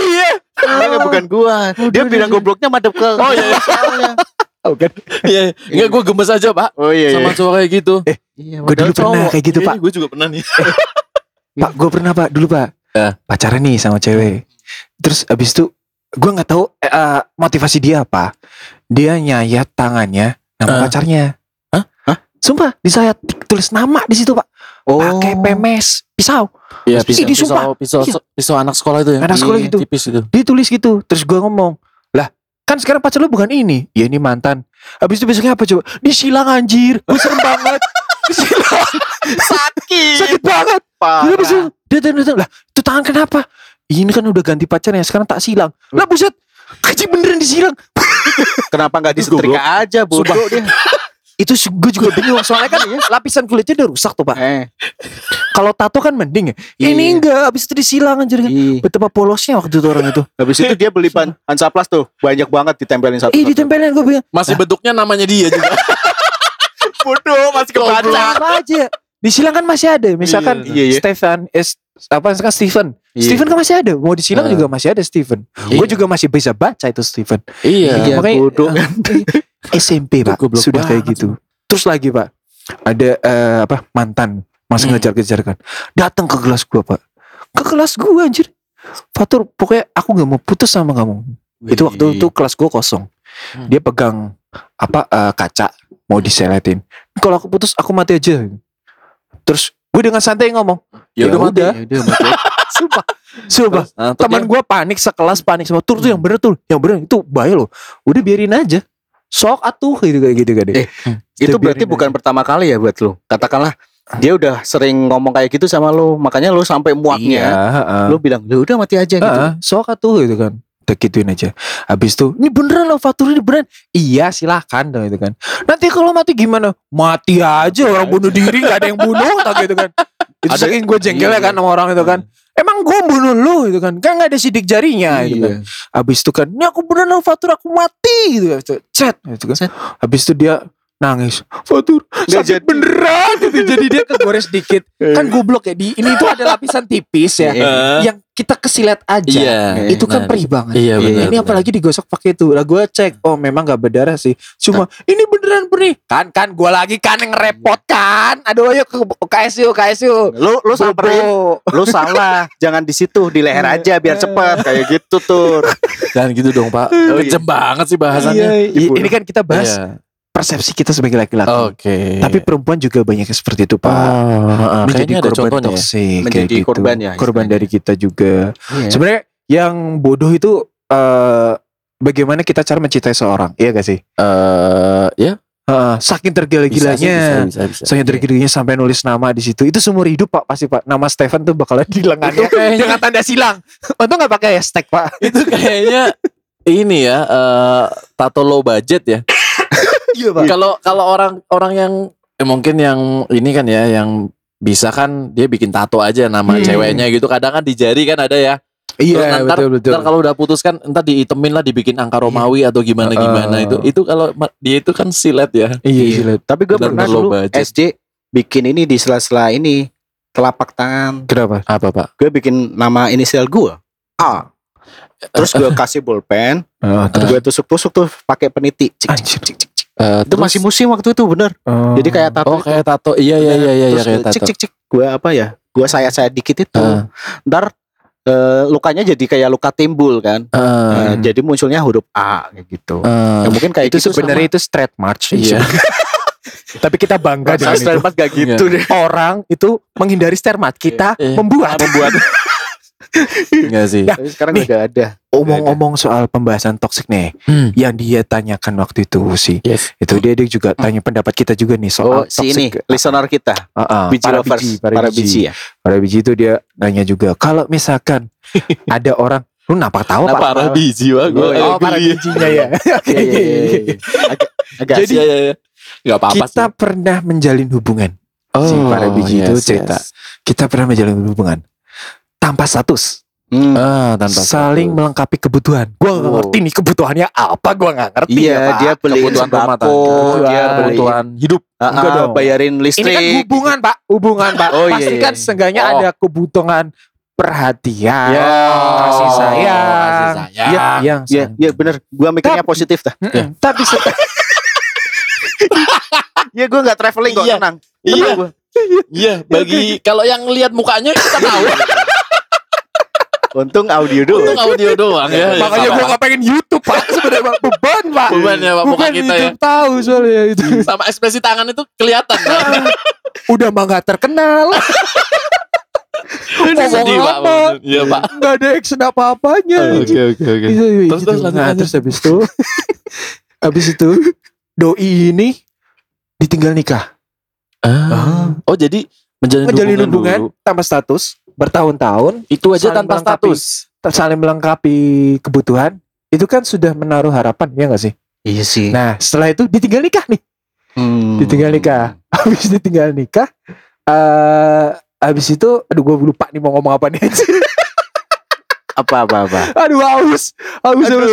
iya. Enggak, bukan gua. Dia bilang gobloknya madep ke Oh, iya, iya. Oh kan Iya. Enggak gue gemes aja Pak. Oh iya. Sama cowok kayak gitu. Iya, Gue dulu pernah kayak gitu pak Gue juga pernah nih. Pak gue pernah pak Dulu pak Ya. Pacaran nih sama cewek Terus abis itu Gue gak tahu eh, eh, motivasi dia apa Dia nyayat tangannya Nama Eh. pacarnya Hah? Hah? Sumpah Disayat tulis nama di situ pak Oh. Pakai pemes Pisau Iya, Ih, di sumpah. pisau, pisau, Iya. pisau anak sekolah itu ya. Anak sekolah Iya, gitu. Tipis itu. Dia tulis gitu Terus gue ngomong Lah kan sekarang pacar lu bukan ini Ya ini mantan Habis itu besoknya apa coba Disilang anjir Gue serem banget. Sakit. Sakit banget. Parah. Dia bisa dia datang datang lah. Itu tangan kenapa? Ini kan udah ganti pacarnya sekarang tak silang. Lah buset. Kaji beneran disilang. Kenapa nggak Itu disetrika aja bodoh dia? Itu gue juga bingung soalnya kan lapisan kulitnya udah rusak tuh pak. Eh, Kalau tato kan mending ya. Iya. Ini enggak, habis itu disilang anjir. iya. Betapa polosnya waktu itu orang itu. Habis itu dia beli ban Hansaplas tuh banyak banget ditempelin satu. Ih ditempelin gue bilang. Masih bentuknya namanya dia juga. bodoh masih kebaca. Apa aja. Disilang kan masih ada. Misalkan Iya, iya. Stefan, eh, apa kan Steven. Iya. Steven kan masih ada. Mau disilang Ah. juga masih ada Steven. Gue juga masih bisa baca itu Steven. iya. Iya, bodoh eh, SMP pak sudah kayak gitu. Terus lagi pak ada eh, apa mantan masih Hmm. ngejar-kejar kan. Datang ke kelas gua pak. Ke kelas gua anjir. Fatur pokoknya aku nggak mau putus sama kamu. Itu waktu itu kelas gua kosong. Hmm. Dia pegang apa eh, kaca mau diseletin. Kalau aku putus aku mati aja. Terus gue dengan santai ngomong. Ya udah. Ya mati. Sumpah. Sumpah. Nah, Teman gue panik sekelas panik semua. Tur tuh yang bener tuh. Yang bener itu bahaya loh. Udah biarin aja. Sok atuh gitu kayak gitu kan. Eh, itu berarti bukan pertama kali ya buat lu. Katakanlah dia udah sering ngomong kayak gitu sama lu, makanya lu sampai Iya, muaknya. heeh. Lu bilang, "Ya udah mati aja gitu." Heeh, sok atuh gitu kan. Udah gituin aja. Habis itu, ini beneran loh Fatur ini beneran. Iya silahkan dong gitu kan. Nanti kalau mati gimana? Mati aja orang bunuh diri gak ada yang bunuh tak gitu kan. Itu Ada- saking gue jengkelnya iya. kan sama orang itu kan. Emang gue bunuh lu gitu kan. Kan gak ada sidik jarinya gitu kan. Iya. Habis itu kan, ini aku beneran loh Fatur aku mati gitu kan. Cet gitu kan. Cet. Habis itu dia nangis. Fatur Nggak sakit jadi. beneran gitu. Jadi dia kegores dikit. Kan goblok ya. Di, ini tuh ada lapisan tipis ya. Iya. Yang kita kesilet aja. Iya. Itu kan perih banget. Iya Iya, benar. ini apalagi digosok pakai itu. Lah gue cek, oh memang gak berdarah sih. Cuma ini beneran perih. Kan kan gue lagi kan yang repot kan. Aduh ayo ke KSU KSU. Lu lu samperin, lu salah. Jangan di situ, di leher aja biar cepet kayak gitu tuh. Jangan gitu dong Pak. Oh, Kejem banget sih Iya, bahasannya. i- ini kan kita bahas Iya. Persepsi kita sebagai laki-laki. Oke. Tapi perempuan juga banyak yang seperti itu pak. Oh, menjadi ada korban ya. toksik Menjadi kayak gitu. korban ya, Korban dari kita juga. Iya. Sebenarnya yang bodoh itu eh bagaimana kita cara mencintai seorang, iya gak sih? Eh, ya. Heeh, saking Bisa sih, tergila-gilanya. Bisa. Saya tergila-gilanya sampai nulis nama di situ. Itu seumur hidup Pak pasti Pak. Nama Stefan tuh bakalan di lengannya Itu kayaknya- dengan tanda silang. Untung nggak pakai hashtag Pak. itu kayaknya ini ya eh, tato low budget ya. Iya Kalau kalau orang orang yang eh, mungkin yang ini kan ya yang bisa kan dia bikin tato aja nama Hmm. ceweknya gitu. Kadang kan di jari kan ada ya. Iya ntar- betul betul. Ntar kalau udah putus kan entar diitemin lah dibikin angka Romawi atau gimana gimana Uh. itu. Itu kalau dia itu kan silet ya. Iya, Iya. iya. Tapi gue pernah dulu budget. SD bikin ini di sela-sela ini telapak tangan. Kenapa? Apa Pak? Gue bikin nama inisial gue A. Terus gue kasih bolpen, Oh, terus gue tusuk-tusuk tuh pakai peniti. Cik, cik, cik, cik, cik. Eh, Itu masih musim waktu itu bener. oh. Jadi kayak tato. Oh kayak tato. Iya iya iya iya Terus kayak cik tato. cik cik. Gue apa ya? Gue saya saya dikit itu. Ah. Ntar eh, lukanya jadi kayak luka timbul kan. Eh, Eh, jadi munculnya huruf A kayak gitu. eh, Ya, mungkin kayak itu gitu sebenarnya itu straight march. Iya. Tapi kita bangga dengan itu. gak gitu deh. Orang itu menghindari stermat, kita Iya. membuat. membuat. Enggak sih. Ya, Tapi sekarang Nih. udah ada. Omong-omong soal pembahasan toksik nih, Hmm. yang dia tanyakan waktu itu sih, Yes. itu dia dia juga tanya pendapat kita juga nih Oh, soal si ini listener kita, Ah, ah, biji para lovers, biji, para, biji. ya. Para biji itu dia nanya juga, kalau misalkan ada orang, lu kenapa tahu Kenapa? Pak? Para biji wah gue. Oh, iya, Oh, para bijinya ya. Oke, Iya, iya, oke, iya, oke. iya. Agak, Jadi, Iya iya iya. Enggak apa-apa Kita pernah menjalin hubungan. sih. si para biji itu yes, cerita. yes. Kita pernah menjalin hubungan tanpa status, Hmm. Ah, tanpa saling status. melengkapi kebutuhan. Gua nggak Oh. ngerti nih kebutuhannya apa, gua nggak ngerti. Iya, ya, Pak. dia beliin kebutuhan rumah tangga, dia kebutuhan hidup. Ah, Enggak dong. bayarin Ini listrik. kan hubungan, Pak. Hubungan, Pak. Oh, iya, Pasti iya, kan iya. seenggaknya Oh. ada kebutuhan perhatian, Ya. kasih Oh, sayang, kasih sayang. Iya, yang Iya, iya bener. Gua mikirnya Tapi- positif dah. Mm-mm. Tapi Iya, gua nggak traveling kok, Iya. tenang. Iya. Gua. Iya, bagi kalau yang lihat mukanya kita tahu. Untung audio doang. Untung audio doang ya. makanya Ya, gua sama- nggak pengen YouTube, Pak. Sebenarnya Pak. beban, Pak. Beban ya, Pak, muka Bukan kita ya. YouTube tahu soalnya itu. sama ekspresi tangan itu kelihatan. Pak. Udah mah nggak terkenal. Ini Ngomong sedih, Pak. apa? Iya, Pak. Nggak ada action apa-apanya. Oke, oke, oke. Iya, iya, Terus, gitu. terus, lanjut, Nah, lanjut. terus habis itu habis itu doi ini ditinggal nikah Ah. Oh jadi menjalin, Menjalin hubungan, hubungan dulu. tanpa status bertahun-tahun itu aja tanpa status. saling melengkapi kebutuhan itu kan sudah menaruh harapan ya nggak sih? Iya sih. Nah setelah itu ditinggal nikah nih, Hmm. ditinggal nikah. Habis ditinggal nikah, eh habis itu, aduh gue lupa nih mau ngomong apa nih. Apa apa apa. aduh haus, haus haus.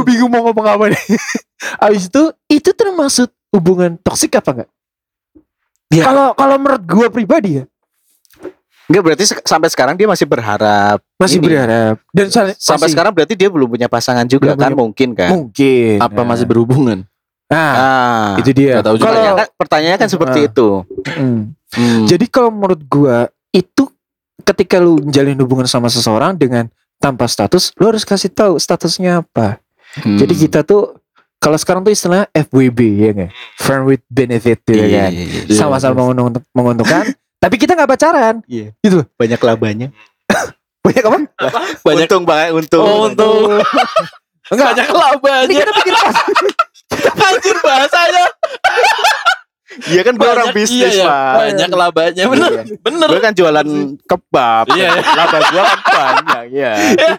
Gue bingung mau ngomong apa nih. habis itu itu termasuk hubungan toksik apa enggak? Ya. Kalau kalau menurut gue pribadi ya Enggak berarti se- sampai sekarang dia masih berharap. masih Ini. berharap dan sa- Sampai masih- sekarang berarti dia belum punya pasangan juga Belum kan punya- mungkin kan. mungkin Apa Nah. masih berhubungan? Nah, Ah. itu dia. Tahu juga. Kalau Pertanyaan, pertanyaannya kan seperti Ah. itu. Hmm. Hmm. Jadi kalau menurut gua itu ketika lu menjalin hubungan sama seseorang dengan tanpa status, lu harus kasih tahu statusnya apa. Hmm. Jadi kita tuh kalau sekarang tuh istilahnya FWB ya nggak? Friend with benefit ya Iya, kan. iya, iya. Sama-sama menguntung- menguntungkan, tapi kita nggak pacaran. Iya. Gitu. Banyak labanya. Banyak apa? Banyak untung banget untung. Oh, untung. Enggak. Banyak Ini labanya. kita bikin pas. Anjir bahasanya. Iya kan gue orang Banyak- bisnis iya, ya. pak. Banyak labanya. Bener. Bener. Gue kan jualan kebab. Iya. Laba gue kan banyak ya.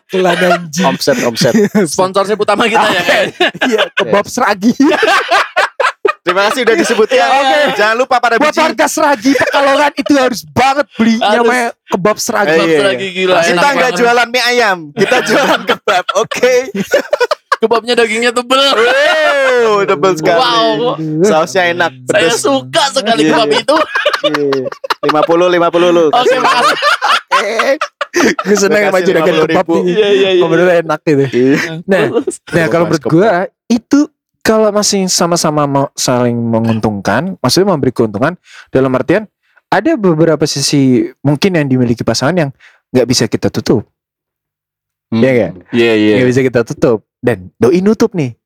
Iklan anjing. Omset omset. Sponsorship utama kita ya kan. Iya, kebab seragi. Terima kasih udah disebutkan. Oke. Jangan lupa pada Buat biji. warga seragi Pekalongan itu harus banget beli Harus. namanya kebab seragi. Eh, iya. lagi gila. Kita nggak banget. jualan mie ayam, kita jualan kebab. Oke. Kebabnya dagingnya tebel. Wow, double sekali. Wow. Sausnya enak. Saya pedas. suka sekali Iya, kebab iya. itu. Lima puluh, lima puluh lu. Oke, makasih. Gue seneng sama juragan 50.000. kebab nih. Iya, iya, iya. Enak gitu. Iya. Nah, nah kalau menurut gue itu kalau masih sama-sama mau saling menguntungkan, maksudnya memberi keuntungan dalam artian ada beberapa sisi mungkin yang dimiliki pasangan yang nggak bisa kita tutup, Iya nggak? Iya, iya. nggak bisa kita tutup dan doi nutup nih.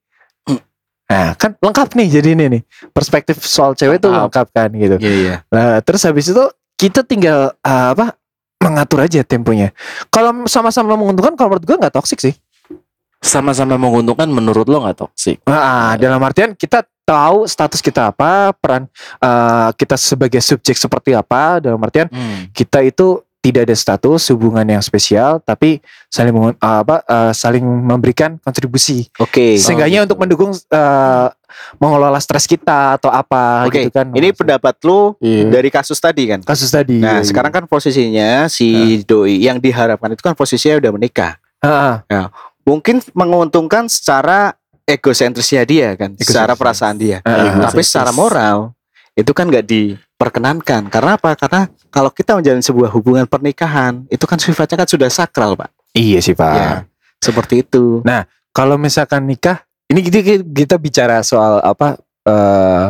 Nah kan lengkap nih jadi ini nih perspektif soal cewek tuh Lengkap. kan gitu. Iya, iya. Nah, terus habis itu kita tinggal uh, apa mengatur aja temponya. Kalau sama-sama menguntungkan, kalau menurut gua nggak toksik sih. Sama-sama menguntungkan menurut lo nggak toksik? Nah, dalam artian kita tahu status kita apa, peran uh, kita sebagai subjek seperti apa. Dalam artian Hmm. kita itu tidak ada status hubungan yang spesial, tapi saling uh, apa uh, saling memberikan kontribusi. Oke. Seenggaknya gitu. untuk mendukung uh, mengelola stres kita atau apa Oke. gitu kan. Ini pendapat lu Iya. dari kasus tadi kan. kasus tadi. Nah, sekarang kan posisinya si doi yang diharapkan itu kan posisinya udah menikah. Ah, Mungkin menguntungkan secara egosentrisnya dia kan, secara Egosentris. perasaan dia. ah, Tapi secara moral itu kan nggak diperkenankan. Karena apa? Karena kalau kita menjalin sebuah hubungan pernikahan, itu kan sifatnya kan sudah sakral, Pak. Iya sih pak. Ya, seperti itu. Kalau misalkan nikah, ini kita, kita bicara soal apa? eh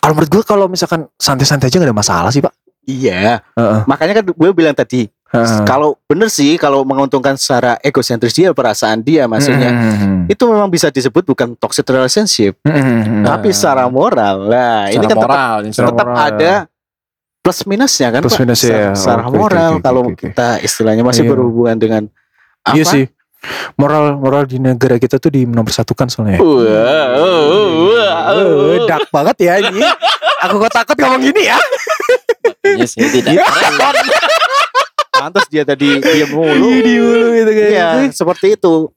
kalau menurut gue kalau misalkan santai-santai aja gak ada masalah sih pak. Iya. Heeh. Makanya kan gue bilang tadi, Kalau bener sih kalau menguntungkan secara egosentris dia, perasaan dia maksudnya, Hmm. itu memang bisa disebut bukan toxic relationship, Hmm. tapi secara moral. Nah, ini kan tetap, moral, ini secara tetap moral. ada plus minusnya kan, Plus Pak? minus ya. Secara, secara Oke, oke, moral oke, kalau oke, oke. kita istilahnya masih Iya. berhubungan dengan apa? Iya sih. Moral moral di negara kita tuh di nomor satukan soalnya. Wah, wah, Eh, dark banget ya ini. Aku kok takut ngomong gini ya. Iya sih, tidak. Pantas dia tadi diam mulu. Gini mulu gitu kayak. Iya, seperti itu.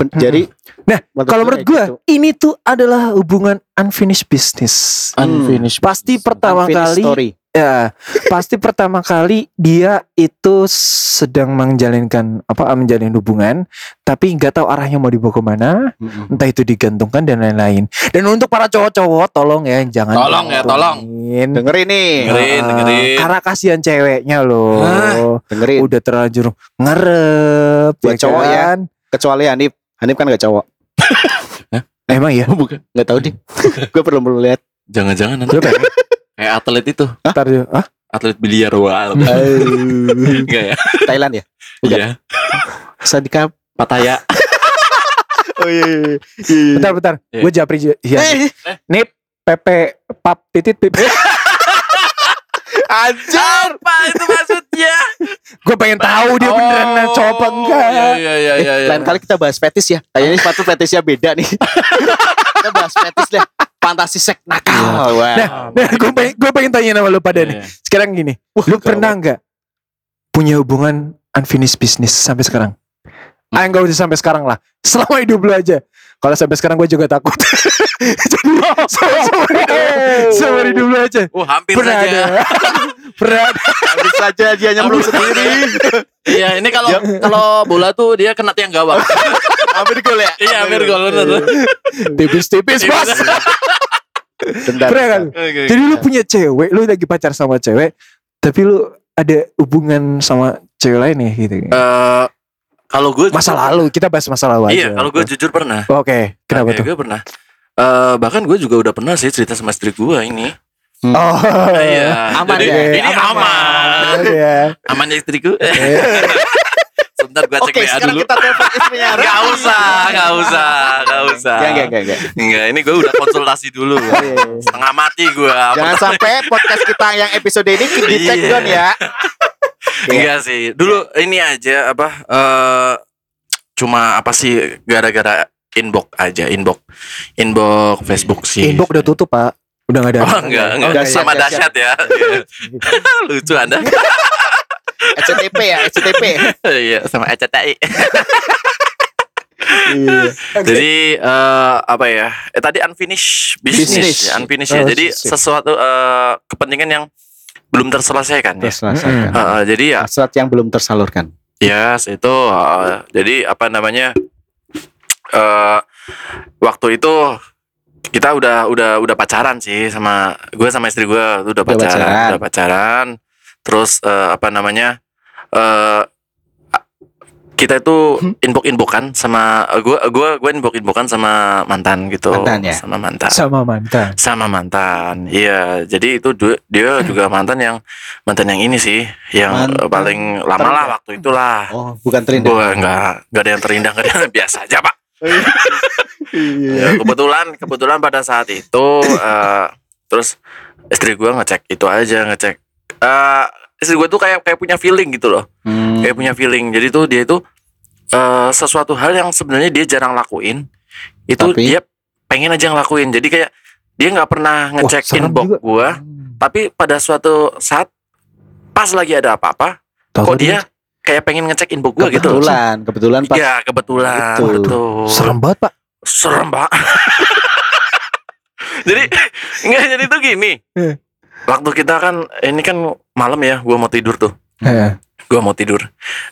Ben- Jadi Nah, Kalau menurut gue gue ini tuh adalah hubungan unfinished business. Unfinished. Pasti pertama kali story. Ya, pasti pertama kali dia itu sedang menjalinkan apa menjalin hubungan, tapi nggak tahu arahnya mau dibawa ke mana, Mm-mm. entah itu digantungkan dan lain-lain. Dan untuk para cowok-cowok, tolong ya jangan Tolong ya, tolong. Dengerin nih, Dengerin, Ah, dengerin. Karena kasihan ceweknya loh. Hah? dengerin. Udah terlanjur ngerep Buat cowok ya. kan? Kecuali Hanif, Hanif kan gak cowok. Emang ya? Oh, bukan. Nggak tahu deh. gue perlu perlu lihat. Jangan-jangan nanti? Kayak atlet itu, Ntar dia, ah? atlet biliar wah. Enggak ya? Thailand ya? Iya. Sadika. Pataya. Oh iya. iya, iya. Bentar, bentar. Iya. Gue japri juga. Iya. Eh, Nip, Pepe, Pap, Titit, Pip. anjir. Apa itu maksudnya? Gue pengen tahu dia beneran cowok apa enggak. Iya, iya, iya, Eh, iya. iya. Lain kali kita bahas fetis ya. Kayaknya sepatu fetisnya beda nih. kita bahas fetis deh. Fantasi sek nakal. Wah. Nah, nah gue pengen, gue pengen tanya sama lu pada nih. Iya. Sekarang gini, lu pernah nggak punya hubungan unfinished business sampai sekarang? Ah, enggak usah sampai sekarang lah. Selama hidup lu aja. Kalau sampai sekarang gue juga takut. Jadi seumur hidup, lu aja. Oh hampir Pernah saja. ada. Pernah ada. Habis saja dia nyemplung sendiri. Iya ini kalau kalau bola tuh dia kena tiang gawang. Hampir gol ya. iya hampir gol bener. Tipis-tipis bos. Pernah kan? Jadi lu punya cewek, lu lagi pacar sama cewek, tapi lu ada hubungan sama cewek lain ya gitu. Eh, kalau gue Masa lalu, kita bahas masa lalu aja. Iya kalau gue jujur pernah. Oke, kenapa Oke, tuh? Gue pernah. Eh bahkan gue juga udah pernah sih cerita sama istri gue ini. Oh, Iya. Aman Jadi, ya? Ini aman. Iya. Aman ya istriku. Sebentar gue cek Oke, WA sekarang dulu. kita telepon istrinya. Gak usah, gak usah, gak usah. Enggak, enggak, enggak, enggak. Enggak, ini gue udah konsultasi dulu. Setengah mati gue. Jangan sampai podcast kita yang episode ini dicek Iya. Don ya. Enggak sih. Dulu ini aja apa eh cuma apa sih gara-gara inbox aja, inbox. Inbox Facebook sih. Inbox udah tutup, Pak. Udah gak ada. Oh enggak, enggak. Dahsyat, sama dahsyat ya. Lucu Anda. SCTP ya, SCTP. Iya, sama ECTI. Iya. Jadi eh, apa ya? Eh tadi unfinished business, Business. ya, unfinished Oh, ya. Jadi sip. sesuatu eh, kepentingan yang belum terselesaikan ya. Terus rasakan. Eh, eh, jadi ya Hasrat yang belum tersalurkan. Yes, itu uh, jadi apa namanya? eh waktu itu kita udah udah udah pacaran sih sama gue sama istri gue udah Udah pacaran, pacaran. udah pacaran. Terus eh, apa namanya? eh kita itu inbox inboxan sama gue gue gue inbox inboxan sama mantan gitu Mantan ya? sama mantan Sama mantan. sama mantan iya jadi itu du- dia juga mantan yang mantan yang ini sih yang Mantan paling lama lah terindah. waktu itulah Oh, bukan terindah. Gua enggak enggak ada yang terindah enggak ada yang biasa aja pak Iya. Ya, kebetulan kebetulan pada saat itu eh, terus istri gua ngecek itu aja ngecek eh istri gua tuh kayak kayak punya feeling gitu loh Hmm. kayak punya feeling jadi tuh dia itu eh sesuatu hal yang sebenarnya dia jarang lakuin itu Tapi? dia pengen aja ngelakuin jadi kayak dia nggak pernah ngecek inbox juga. gua tapi pada suatu saat pas lagi ada apa-apa kok tadi dia kayak pengen ngecek inbox gua gitu Kebetulan, kebetulan pas Iya kebetulan Gitu. betul. serem banget, Pak. Serem pak. jadi nggak jadi tuh gini. Waktu kita kan ini kan malam ya, gua mau tidur tuh. Eh, Gua mau tidur.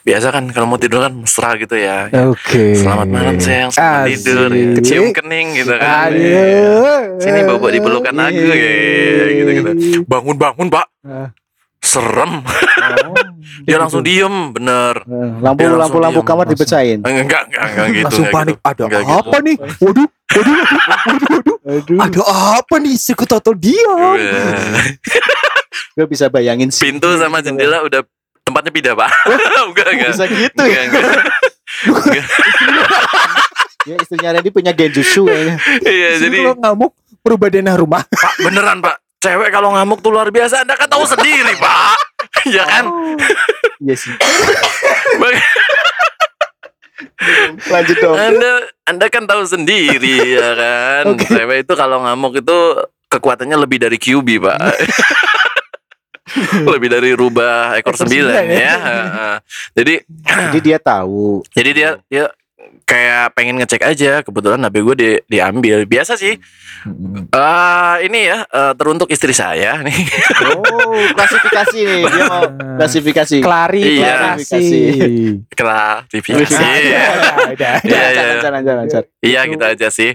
Biasa kan kalau mau tidur kan mesra gitu ya. Oke. Selamat malam sayang, selamat Asik. tidur. Ya. Cium kening gitu kan. Aduh. Sini bawa di pelukan aku ya, gitu gitu. Bangun bangun pak. Serem. Oh. Dia langsung diem, bener. lampu Dia lampu lampu kamar dipecahin. Enggak enggak enggak gitu. Langsung enggak panik. gitu. Ada Enggak gitu. apa nih? Waduh, waduh, waduh, waduh, waduh. Ada apa nih? Tahu diam. Wah. Gue bisa bayangin sih. pintu sama jendela udah tempatnya pindah pak enggak enggak Bisa gitu ya. Ya istrinya Randy punya genjutsu kayaknya. iya Jadi kalau ngamuk berubah denah rumah. pak beneran pak cewek kalau ngamuk tuh luar biasa. Anda kan tahu sendiri pak. Ya kan? Iya sih. Lanjut dong. anda anda kan tahu sendiri ya kan? Cewek itu kalau ngamuk itu kekuatannya lebih dari QB pak. Lebih dari rubah ekor Ekor sembilan sembilan, ya. ya. Jadi Jadi dia tahu. jadi dia dia kayak pengen ngecek aja kebetulan HP gue di, diambil biasa sih eh ini ya eh, teruntuk istri saya nih Oh, klasifikasi nih. Dia mau klasifikasi. Klarifikasi. klarifikasi Iya, udah. Iya, iya. Jangan, jangan. iya gitu aja sih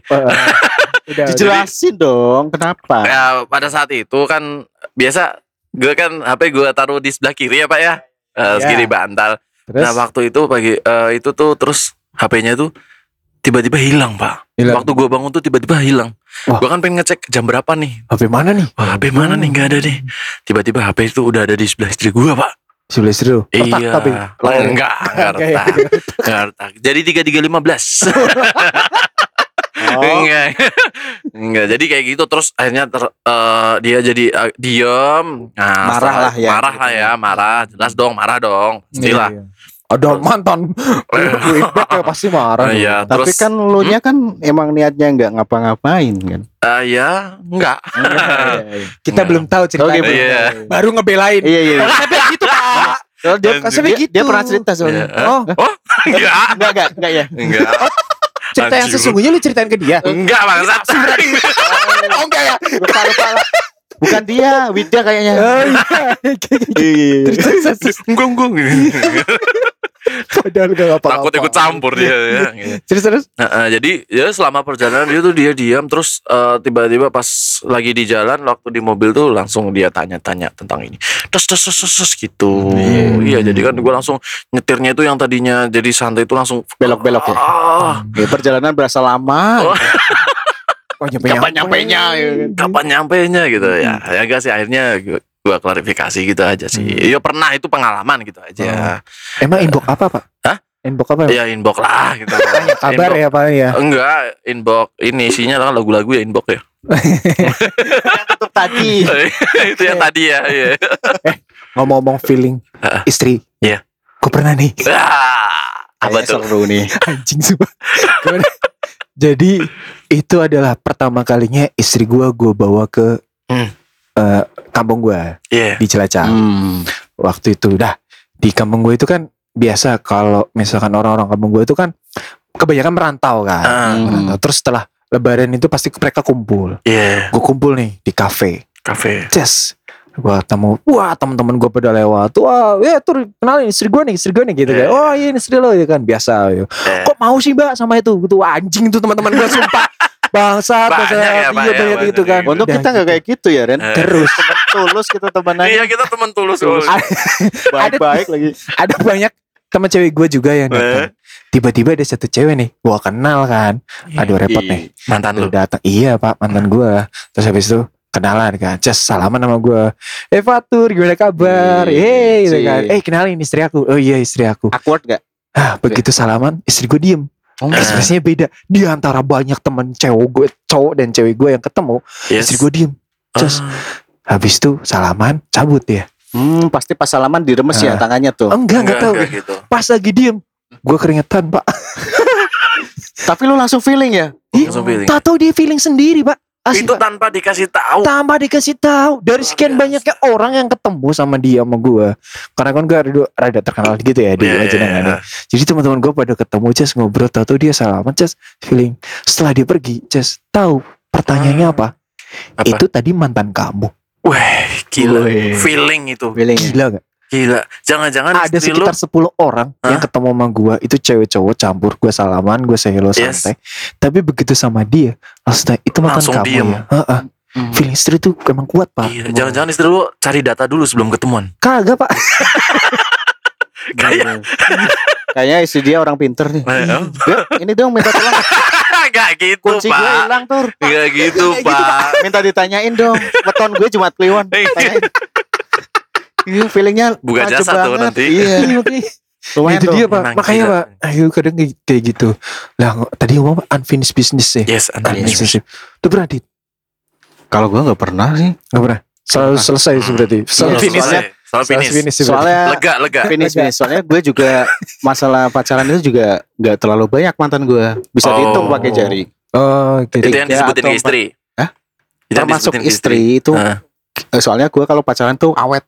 Udah, Dijelasin dong, kenapa? ya pada saat itu kan biasa gue kan HP gue taruh di sebelah kiri ya pak ya Eh, Ya. kiri bantal Terus nah waktu itu pagi eh, itu tuh terus HP-nya tuh tiba-tiba hilang pak Hilang. waktu gue bangun tuh tiba-tiba hilang Wah. gue kan pengen ngecek jam berapa nih HP mana nih? Wah, HP mana nih nggak ada nih. Tiba-tiba HP itu udah ada di sebelah istri gua, Pak. Sebelah istri lu. Iya. tapi. Oh, enggak, enggak retak. Enggak retak. Jadi 3315. Oh, Enggak. Enggak. Jadi kayak gitu terus akhirnya ter- eh, dia jadi eh, diem. Nah, Marah setelah- lah ya. Marah lah ya, marah. Jelas dong, marah dong. Pastilah. Iya, iya. Ada mantan feedback ya pasti marah. Ah, Iya, Tapi terus kan lu nya kan emang niatnya nggak ngapa-ngapain kan. ah, ya enggak. Kita Enggak. belum tahu ceritanya. Oke, Iya. Baru ngebelain. Iya iya. Sampai gitu pak. Kalau dia, juga- dia pernah cerita soalnya. Iya. Oh, Oh, enggak. Enggak enggak enggak ya. Enggak. cerita yang Anjing. sesungguhnya lu ceritain ke dia. Enggak, bangsat. Oh enggak ya? Lupa lupa lah. Bukan dia, Widya kayaknya. Oh iya. Iya. Enggak, enggak. Padahal gak apa-apa. Takut ikut campur dia ya. gitu. Terus terus. Nah, jadi ya selama perjalanan dia tuh dia diam terus eh, tiba-tiba pas lagi di jalan waktu di mobil tuh langsung dia tanya-tanya tentang ini. Terus terus terus, terus, terus gitu. Iya, jadi kan gue langsung nyetirnya itu yang tadinya jadi santai itu langsung Belok-belok ya? Ah, Ya, perjalanan berasa lama. Oh. Oh nyampe Kapan nyampenya ya kan? kapan nyampenya gitu ya. Ya enggak sih akhirnya gua klarifikasi gitu aja sih. Ya pernah itu pengalaman gitu aja. Emang inbox apa pak? Hah? Inbox apa? Ya inbox lah gitu. Kabar Inbox. ya pak ya. Enggak, inbox ini isinya kan lagu-lagu ya inbox ya. Tutup tadi. itu yang tadi ya. Iya. Ngomong-ngomong feeling Heeh. istri. Iya. Gue pernah nih. Ah, apa tuh? seru nih. Anjing sumpah. Jadi itu adalah pertama kalinya istri gua gua bawa ke Hmm. eh, kampung gua Iya. di Cilacap. Hmm. Waktu itu dah di kampung gua itu kan biasa kalau misalkan orang-orang kampung gua itu kan kebanyakan merantau kan. Ah, Hmm. Merantau. Terus setelah lebaran itu pasti mereka kumpul. Iya, Gue kumpul nih di kafe. kafe. Ces. Gua ketemu, wah teman-teman gue pada lewat, wah ya tuh kenalin istri gue nih, istri gue nih gitu Iya. kan, oh iya ini istri lo ya kan. Biasa, ya. Eh, kok mau sih mbak sama itu? Gitu anjing tuh teman-teman gue sumpah. Bangsat Banyak bangsat. ya, iya ya, banyak banyak gitu kan. Untuk kita nggak kayak gitu ya Ren. eh. terus. Temen tulus kita temenan. Iya kita teman tulus. Tulus. baik-baik lagi. ada banyak teman cewek gue juga yang datang tiba-tiba ada satu cewek nih gua kenal kan. Aduh repot nih. Mantan lu. Lu? datang iya pak mantan gue terus habis itu kenalan kan just salaman sama gue eh Fatur gimana kabar Ih, eh gitu cik. kan eh kenalin istri aku oh iya istri aku Awkward gak? ah begitu salaman istri gue diem Oh, ekspresinya beda di antara banyak teman cewek gue cowok dan cewek gue yang ketemu Yes. istri gue diem Just Ah, habis itu salaman cabut ya Hmm, pasti pas salaman diremes ya Ah. tangannya tuh. enggak enggak tahu enggak gitu. pas lagi diem gue keringetan pak Tapi lu langsung feeling ya? Langsung feeling. tak tahu dia feeling sendiri pak Asli, Itu tanpa dikasih tahu. tambah dikasih tahu dari sekian biasa. banyaknya orang yang ketemu sama dia sama gue karena kan gue rada, rada terkenal gitu ya di yang iya. ada jadi teman-teman gue pada ketemu Ces ngobrol tahu tuh dia salaman Ces feeling setelah dia pergi Ces tahu pertanyaannya apa? Apa? itu tadi mantan kamu Wah, gila. Feeling itu. Feeling gila gak? Gila. Jangan-jangan ada istri lu sekitar 10 orang yang Hah? ketemu sama gue itu cewek cowok campur gue salaman gue say hello Yes. santai tapi begitu sama dia langsung itu mantan Langsung kamu diem. ya Heeh. Hmm. feeling istri tuh emang kuat pak Iya, jangan-jangan istri lu cari data dulu sebelum ketemuan. kagak pak Kayak Kayaknya istri dia orang pinter nih. Eh, oh. Beb, ini dong minta tolong Enggak gitu, kunci gue Pak. hilang tur. Enggak gitu, gitu, Pak. Minta ditanyain dong. Weton gue Jumat Kliwon. Tanyain. Iya, feelingnya Buka maju jasa tuh banget. nanti. Iya, lumayan itu tuh. dia pak makanya pak ayo kadang kayak, gitu lah tadi ngomong apa? unfinished business ya Yes, unfinished business itu berarti Kalau gue nggak pernah sih. nggak pernah selalu selesai Hmm. berarti selalu Iya, finish soalnya- Soal Selalu finish. finish sih. Soalnya Lega, lega. finish finish. Soalnya gue juga masalah pacaran itu juga nggak terlalu banyak mantan gue. Bisa Oh. dihitung pakai jari. oh gitu Itu yang Tiga disebutin ke istri. Hah? Itu Termasuk disebutin ke istri itu. Eh, Soalnya gue kalau pacaran tuh awet.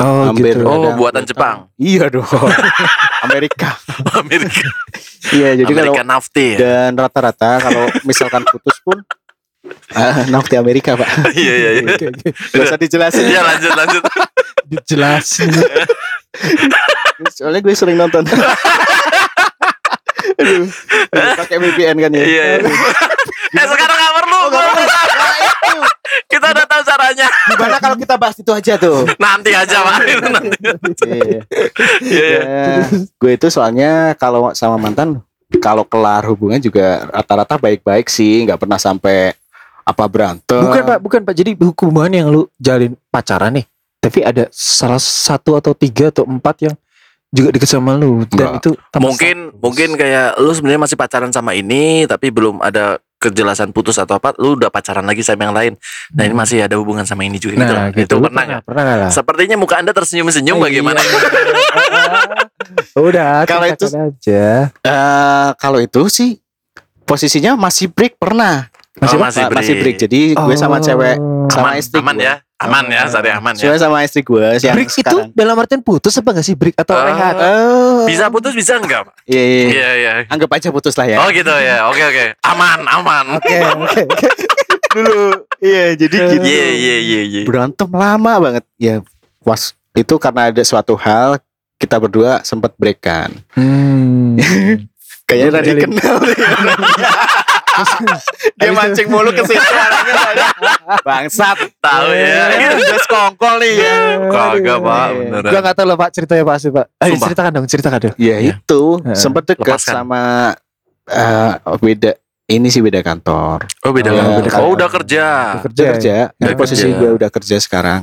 Oh Hampir. gitu Oh, buatan Jepang. Iya dong. Amerika. Amerika. Iya, jadi kalau Amerika Nafti ya. dan rata-rata kalau misalkan putus pun ah, nafti Amerika pak. Iya, iya, iya. Oke, oke. Gak usah dijelasin. Iya, lanjut, lanjut. dijelasin Soalnya gue sering nonton. Aduh, aduh, pakai VPN kan ya. Iya. iya. Eh, sekarang nggak perlu. Oh, nggak perlu. Nah, itu. Kita udah tahu caranya. Gimana kalau kita bahas itu aja tuh? Nanti aja, Pak. Nanti. Iya. Iya, iya. Ya, gue itu soalnya kalau sama mantan kalau kelar hubungan juga rata-rata baik-baik sih, nggak pernah sampai apa berantem. bukan pak bukan pak jadi hubungan yang lu jalin pacaran nih tapi ada salah satu atau tiga atau empat yang juga deket sama lu dan itu Mungkin mungkin kayak lu sebenarnya masih pacaran sama ini tapi belum ada kejelasan putus atau apa, lu udah pacaran lagi sama yang lain. Nah, ini masih ada hubungan sama ini juga gitu. Nah, loh. gitu. Itu pernah nggak? Pernah nggak lah? Sepertinya muka Anda tersenyum-senyum bagaimana? Iya. Udah, Kalau itu- aja. Eh, kalau itu sih posisinya masih break pernah. Masih- Oh, masih ma- masih break. break. Jadi gue sama cewek sama aman, istri aman gua. ya, aman ya, sorry aman ya. Gue sama istri gue yang break itu sekarang. dalam artian putus apa gak sih break atau Eh, rehat? Oh. Bisa putus bisa enggak? Pak? Iya, iya. Iya iya. Anggap aja putus lah ya. Oh gitu ya. Oke oke. Aman aman. Oke, oke, oke. dulu. Iya, jadi gitu. Iya iya iya iya. Berantem lama banget. Ya, was itu karena ada suatu hal kita berdua sempat break kan. Hmm. Kayaknya tadi kenal. Dia mancing mulu ke situ orangnya soalnya. Bangsat. Tahu ya. Ini udah sekongkol nih ya. Kagak pak beneran. Gua gak tahu loh Pak ceritanya pasti Pak. Ayo Sumpah. ceritakan dong, ceritakan dong. Ya Iya. itu sempat dekat sama eh, beda ini sih beda kantor. Oh beda Iya, kan? beda Oh kan. udah kerja. Kerja. Dia kerja, Udah Nah, posisi kerja. gue udah kerja sekarang.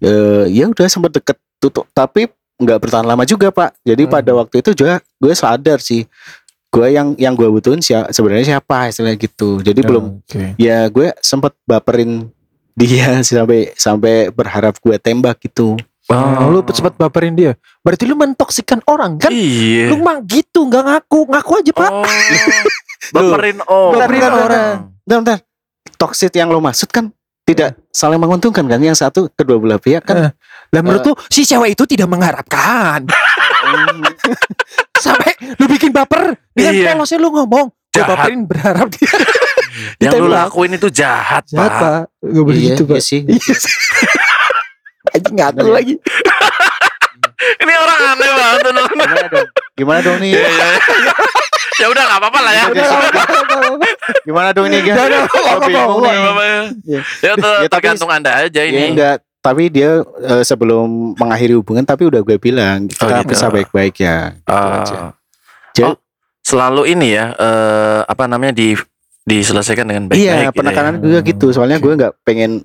Eh ya udah sempat deket tutup, tapi nggak bertahan lama juga pak. Jadi Hmm. pada waktu itu juga gue sadar sih, gue yang yang gue butuhin siapa sebenarnya siapa istilahnya gitu. Jadi belum Oke. ya gue sempat baperin dia sampai sampai berharap gue tembak gitu. Oh, lu sempat baperin dia. Berarti lu mentoksikan orang kan? Iya. Lu mah gitu, nggak ngaku, ngaku aja Pak. Oh. Baperin oh. Baperin orang. Bentar, bentar. Toxic yang lo maksud kan tidak saling menguntungkan kan? Yang satu kedua belah pihak kan? Lah menurut lu si cewek itu tidak mengharapkan. Sampai lu bikin baper dengan Iya. pelosnya lu ngomong. Gue Jahat. baperin berharap dia Yang lu lakuin itu jahat, Jahat Pak. Pak. Gak boleh iya, gitu iya Pak. sih. Iya sih. Anjing ngatur Bener ya. lagi. Ini orang aneh banget. Gimana dong? Gimana dong nih? Iya, iya. Ya udah nggak apa-apa lah ya. Gimana dong bingung Nggak nih. apa-apa ya. Iya. Ya tergantung anda aja Ya ini. enggak, tapi dia eh, sebelum mengakhiri hubungan tapi udah gue bilang kita Oh, gitu. bisa baik-baik ya. Gitu aja. Oh, selalu ini ya eh, apa namanya di diselesaikan dengan baik-baik. Iya, gitu ya. penekanan gue gitu. Soalnya gue nggak pengen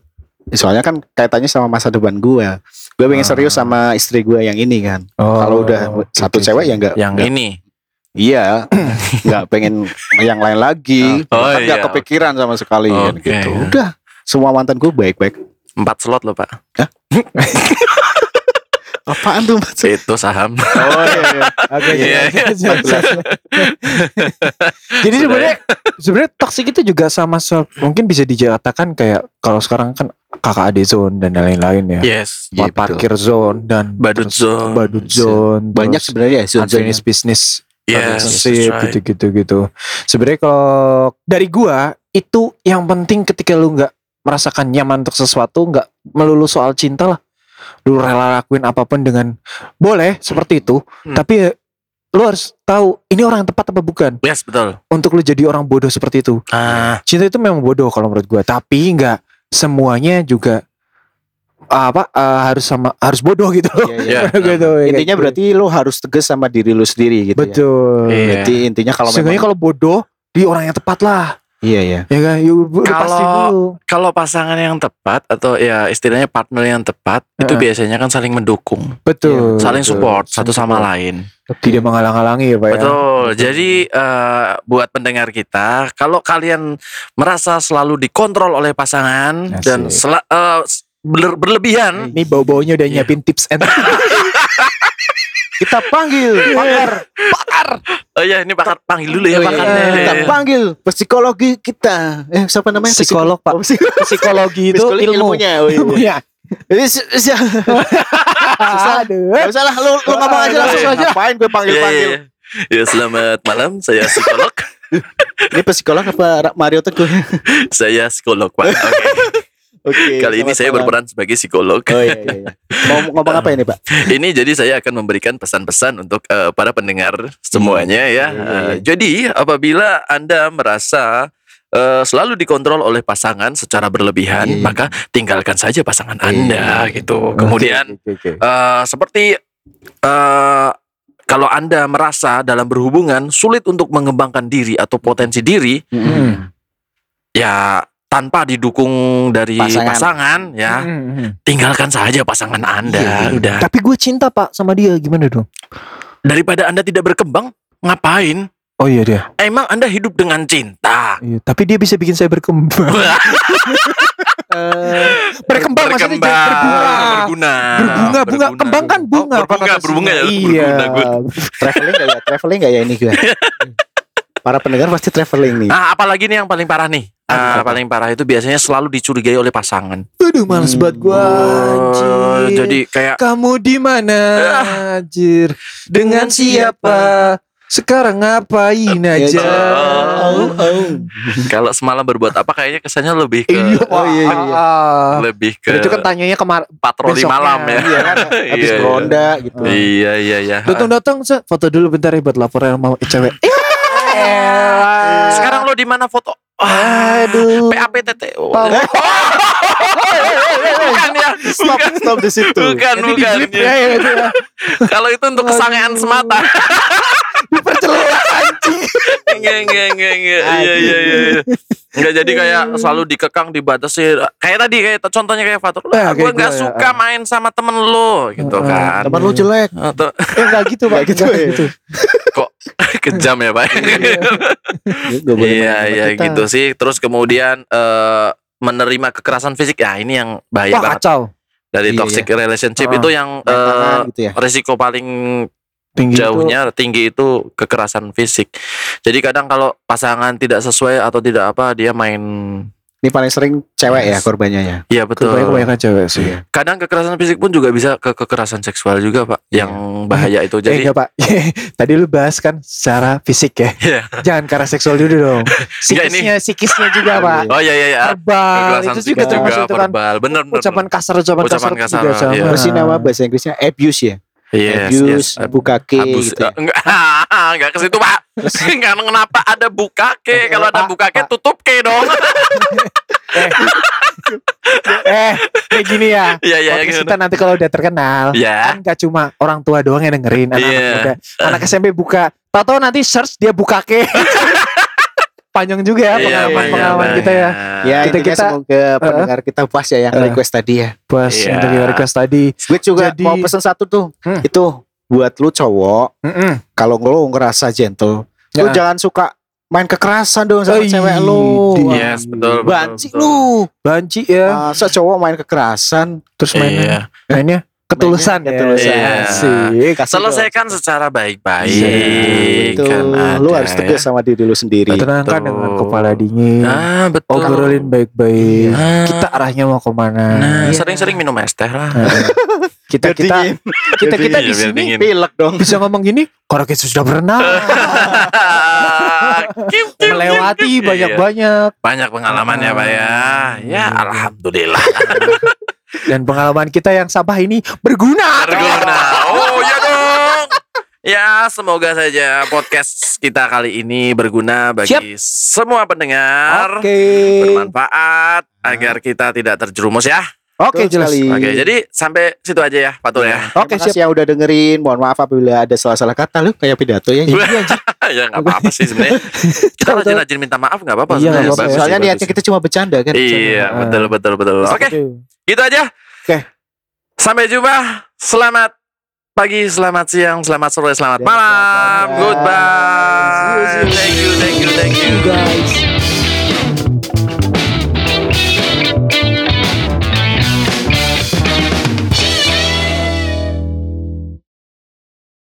soalnya kan kaitannya sama masa depan gue. Gue pengen Ah. serius sama istri gue yang ini kan. Kalau udah satu cewek ya enggak Yang ini. Iya, nggak pengen yang lain lagi. Oh, kan nggak iya. kepikiran sama sekali kan Oke. gitu. Udah, semua mantan gue baik-baik. Empat slot loh pak. Apaan tuh maksud? Itu saham. Oh iya, iya. Oke, Iya, iya, iya. Jadi sebenarnya sebenarnya toksik itu juga sama mungkin bisa dikatakan kayak kalau sekarang kan kakak adik zone dan lain-lain ya. Yes. Iya, Smart parkir zone dan Badut terus zone. badut zone, Banyak sebenarnya ya zone-zone unfinished business Yes. relationship that's right. gitu-gitu gitu. Sebenarnya kalau dari gua itu yang penting ketika lu nggak merasakan nyaman untuk sesuatu nggak melulu soal cinta lah. Lu rela lakuin apa pun dengan boleh seperti itu, Hmm. tapi ya, lu harus tahu ini orang yang tepat apa bukan Yes betul. untuk lu jadi orang bodoh seperti itu. Ah, Cinta itu memang bodoh kalau menurut gua, tapi nggak semuanya juga apa eh, harus sama harus bodoh gitu loh. Iya, iya. Iya. gitu. ya, Intinya gitu. berarti lo harus tegas sama diri lo sendiri gitu ya. betul. Iya. Berarti intinya kalau Seenggaknya memang kalau bodoh di orang yang tepat lah. Iya ya. Ya kan, Kalau- kalau pasangan yang tepat atau ya istilahnya partner yang tepat itu Heeh. biasanya kan saling mendukung, Betul. saling betul. support satu sama support. lain. Tidak menghalang-halangi ya Pak ya. Betul. Jadi eh, buat pendengar kita, kalau kalian merasa selalu dikontrol oleh pasangan Asik. dan sela- eh, s- berle- berlebihan, Ini bau-baunya udah Iya. nyiapin tips and Kita panggil pakar, oh ya ini pakar panggil dulu ya Oh, iya. pakarnya. Kita panggil psikologi kita. Eh siapa namanya? Psikolog, Pak. Oh, psik- psikologi itu psikologi ilmu. ilmunya. Oh, iya. Ilmunya. Ini si- si- Aduh. Gak usah lah, lu, lu ngomong aja langsung Iya. aja. Ngapain gue Iya, panggil-panggil? iya, iya. Ya selamat malam, saya psikolog. Ini psikolog apa Mario Teguh? saya psikolog pak. Oke. Oke. Kali ini saya berperan sebagai psikolog. Oh iya iya. iya. Mau ngomong apa ini, Pak? Ini jadi saya akan memberikan pesan-pesan untuk eh, para pendengar semuanya ya. Iya, iya. Eh, jadi apabila Anda merasa eh, selalu dikontrol oleh pasangan secara berlebihan, Iya. maka tinggalkan saja pasangan Iya. Anda gitu. Kemudian Oke, oke, oke. eh, seperti eh, kalau Anda merasa dalam berhubungan sulit untuk mengembangkan diri atau potensi diri, Mm-mm. ya tanpa didukung dari Pasangan. pasangan, ya Hmm. tinggalkan saja pasangan Anda. Iya. Udah Tapi gue cinta Pak sama dia gimana dong? daripada Anda tidak berkembang, ngapain? Oh iya dia. Emang Anda hidup dengan cinta. Iya, tapi dia bisa bikin saya berkembang. berkembang maksudnya jadi berbunga. Berbunga. Bunga, kembang kan bunga. Oh, berbunga, berbunga ya. Iya. Berbunga, good. traveling gak ya? Traveling gak ya ini gue? Para pendengar pasti traveling nih. Nah, apalagi nih yang paling parah nih. Ah, Apa? paling parah itu biasanya selalu dicurigai oleh pasangan. Aduh, males banget gua. Oh, anjir. jadi kayak kamu di mana, anjir? Dengan siapa? Sekarang ngapain aja? Oh, oh. kalau semalam berbuat apa kayaknya kesannya lebih ke Iya, Oh, iya, iya. ah. lebih ke itu kan tanyanya kemar patroli besoknya. malam ya. Iya kan, habis Iya, iya. ronda gitu. Iya iya iya. datang datang Set. foto dulu bentar ya buat laporan mau cewek. Sekarang lo di mana foto? Aduh. PAPTT. Oh. Bukan ya. Stop, stop di situ. Bukan Jadi bukan. ya, ya, ya. Kalau itu untuk kesangean semata. Enggak enggak enggak enggak. Iya iya iya. Enggak jadi kayak selalu dikekang dibatasi. Kayak tadi kayak contohnya kayak Fatur. Nah, gue nggak suka ya. main sama temen lo gitu Heeh. kan. Teman lu jelek. Atau Eh, enggak gitu, Pak. Gitu, ya. gitu. kok kejam ya pak? Iya iya kita. gitu sih. Terus kemudian eh, menerima kekerasan fisik ya ini yang bahaya Wah, banget kacau. dari Iya, toxic relationship Ah. itu yang eh, gitu ya. risiko paling Tinggi itu. jauhnya tinggi itu kekerasan fisik. Jadi kadang kalau pasangan tidak sesuai atau tidak apa dia main Ini paling sering cewek ya korbannya ya. Iya betul. Kebanyakan kebanyakan cewek sih. Iya. Kadang kekerasan fisik pun juga bisa ke kekerasan seksual juga pak, Iya. yang bahaya itu. Eh Jadi enggak pak Tadi lu bahas kan secara fisik ya Iya. Jangan karena seksual dulu dong Psikisnya Psikisnya juga pak oh iya iya iya. Verbal Itu juga termasuk itu kan verbal. Bener bener. Ucapan kasar Ucapan, Ucapan kasar, kasar, juga iya. Terus ini nama bahasa Inggrisnya abuse ya. Yes, abuse, yes. bukake Abus, gitu ya. eh, enggak, enggak ke situ pak. Enggak kenapa ada bukake. Kalau ada Pak, bukake Pak. tutup ke dong. Eh kayak gini ya Iya iya gitu. kita nanti kalau udah terkenal Ya. Kan gak cuma orang tua doang yang dengerin Anak-anak Iya. muda Anak SMP buka Tahu-tahu nanti search dia buka ke Panjang juga ya Iya, pengalaman, pengalaman banyak, kita ya. Ya Kita- kita- semoga pendengar kita pas ya yang Uh. request tadi ya. Pas Iya. untuk yang request tadi Gue juga Jadi- mau pesan satu tuh. Hmm. Itu buat lu cowok Mm-mm. kalau lu ngerasa gentle, lu Ya. jangan suka main kekerasan dong sama Oh, cewek lu. iya. Yes, betul, betul, Banci betul. lu. Banci ya Masa cowok main kekerasan? Terus mainnya Iya. Mainnya ketulusan ya ketulusan. Iya. Kasih Selesaikan secara baik-baik. Betul. kan lu ada harus tegas ya. sama diri lu sendiri. Tenangkan Betul. dengan kepala dingin Ah, betul. Obrolin baik-baik Ah. Kita arahnya mau ke mana Nah, Iya. sering-sering minum es teh lah. Nah, Kita kita kita kita Iya, di sini. Pilek dong. bisa ngomong gini karena kita sudah kiu, melewati. Iya. banyak-banyak Banyak pengalaman ya, Pak ya. Ya, alhamdulillah. dan pengalaman kita yang sabah ini berguna. Berguna. Oh, ya dong. Ya, semoga saja podcast kita kali ini berguna bagi semua pendengar. Oke. Bermanfaat agar kita tidak terjerumus ya. Oke, Betul jelas. Oke, jadi sampai situ aja ya, Pak Tur ya. Oke, siap. yang udah dengerin. Mohon maaf apabila ada salah-salah kata lu kayak pidato ya. ya nggak apa-apa sih sebenarnya. Kita rajin-rajin minta maaf nggak apa-apa. Iya, Soalnya niatnya kita cuma bercanda kan. Iya, Ah. betul betul betul. Oke, gitu aja. Oke. Sampai jumpa. Selamat pagi, selamat siang, selamat sore, selamat Dan malam. selamat malam. Goodbye. Thank you, thank you, thank you. guys.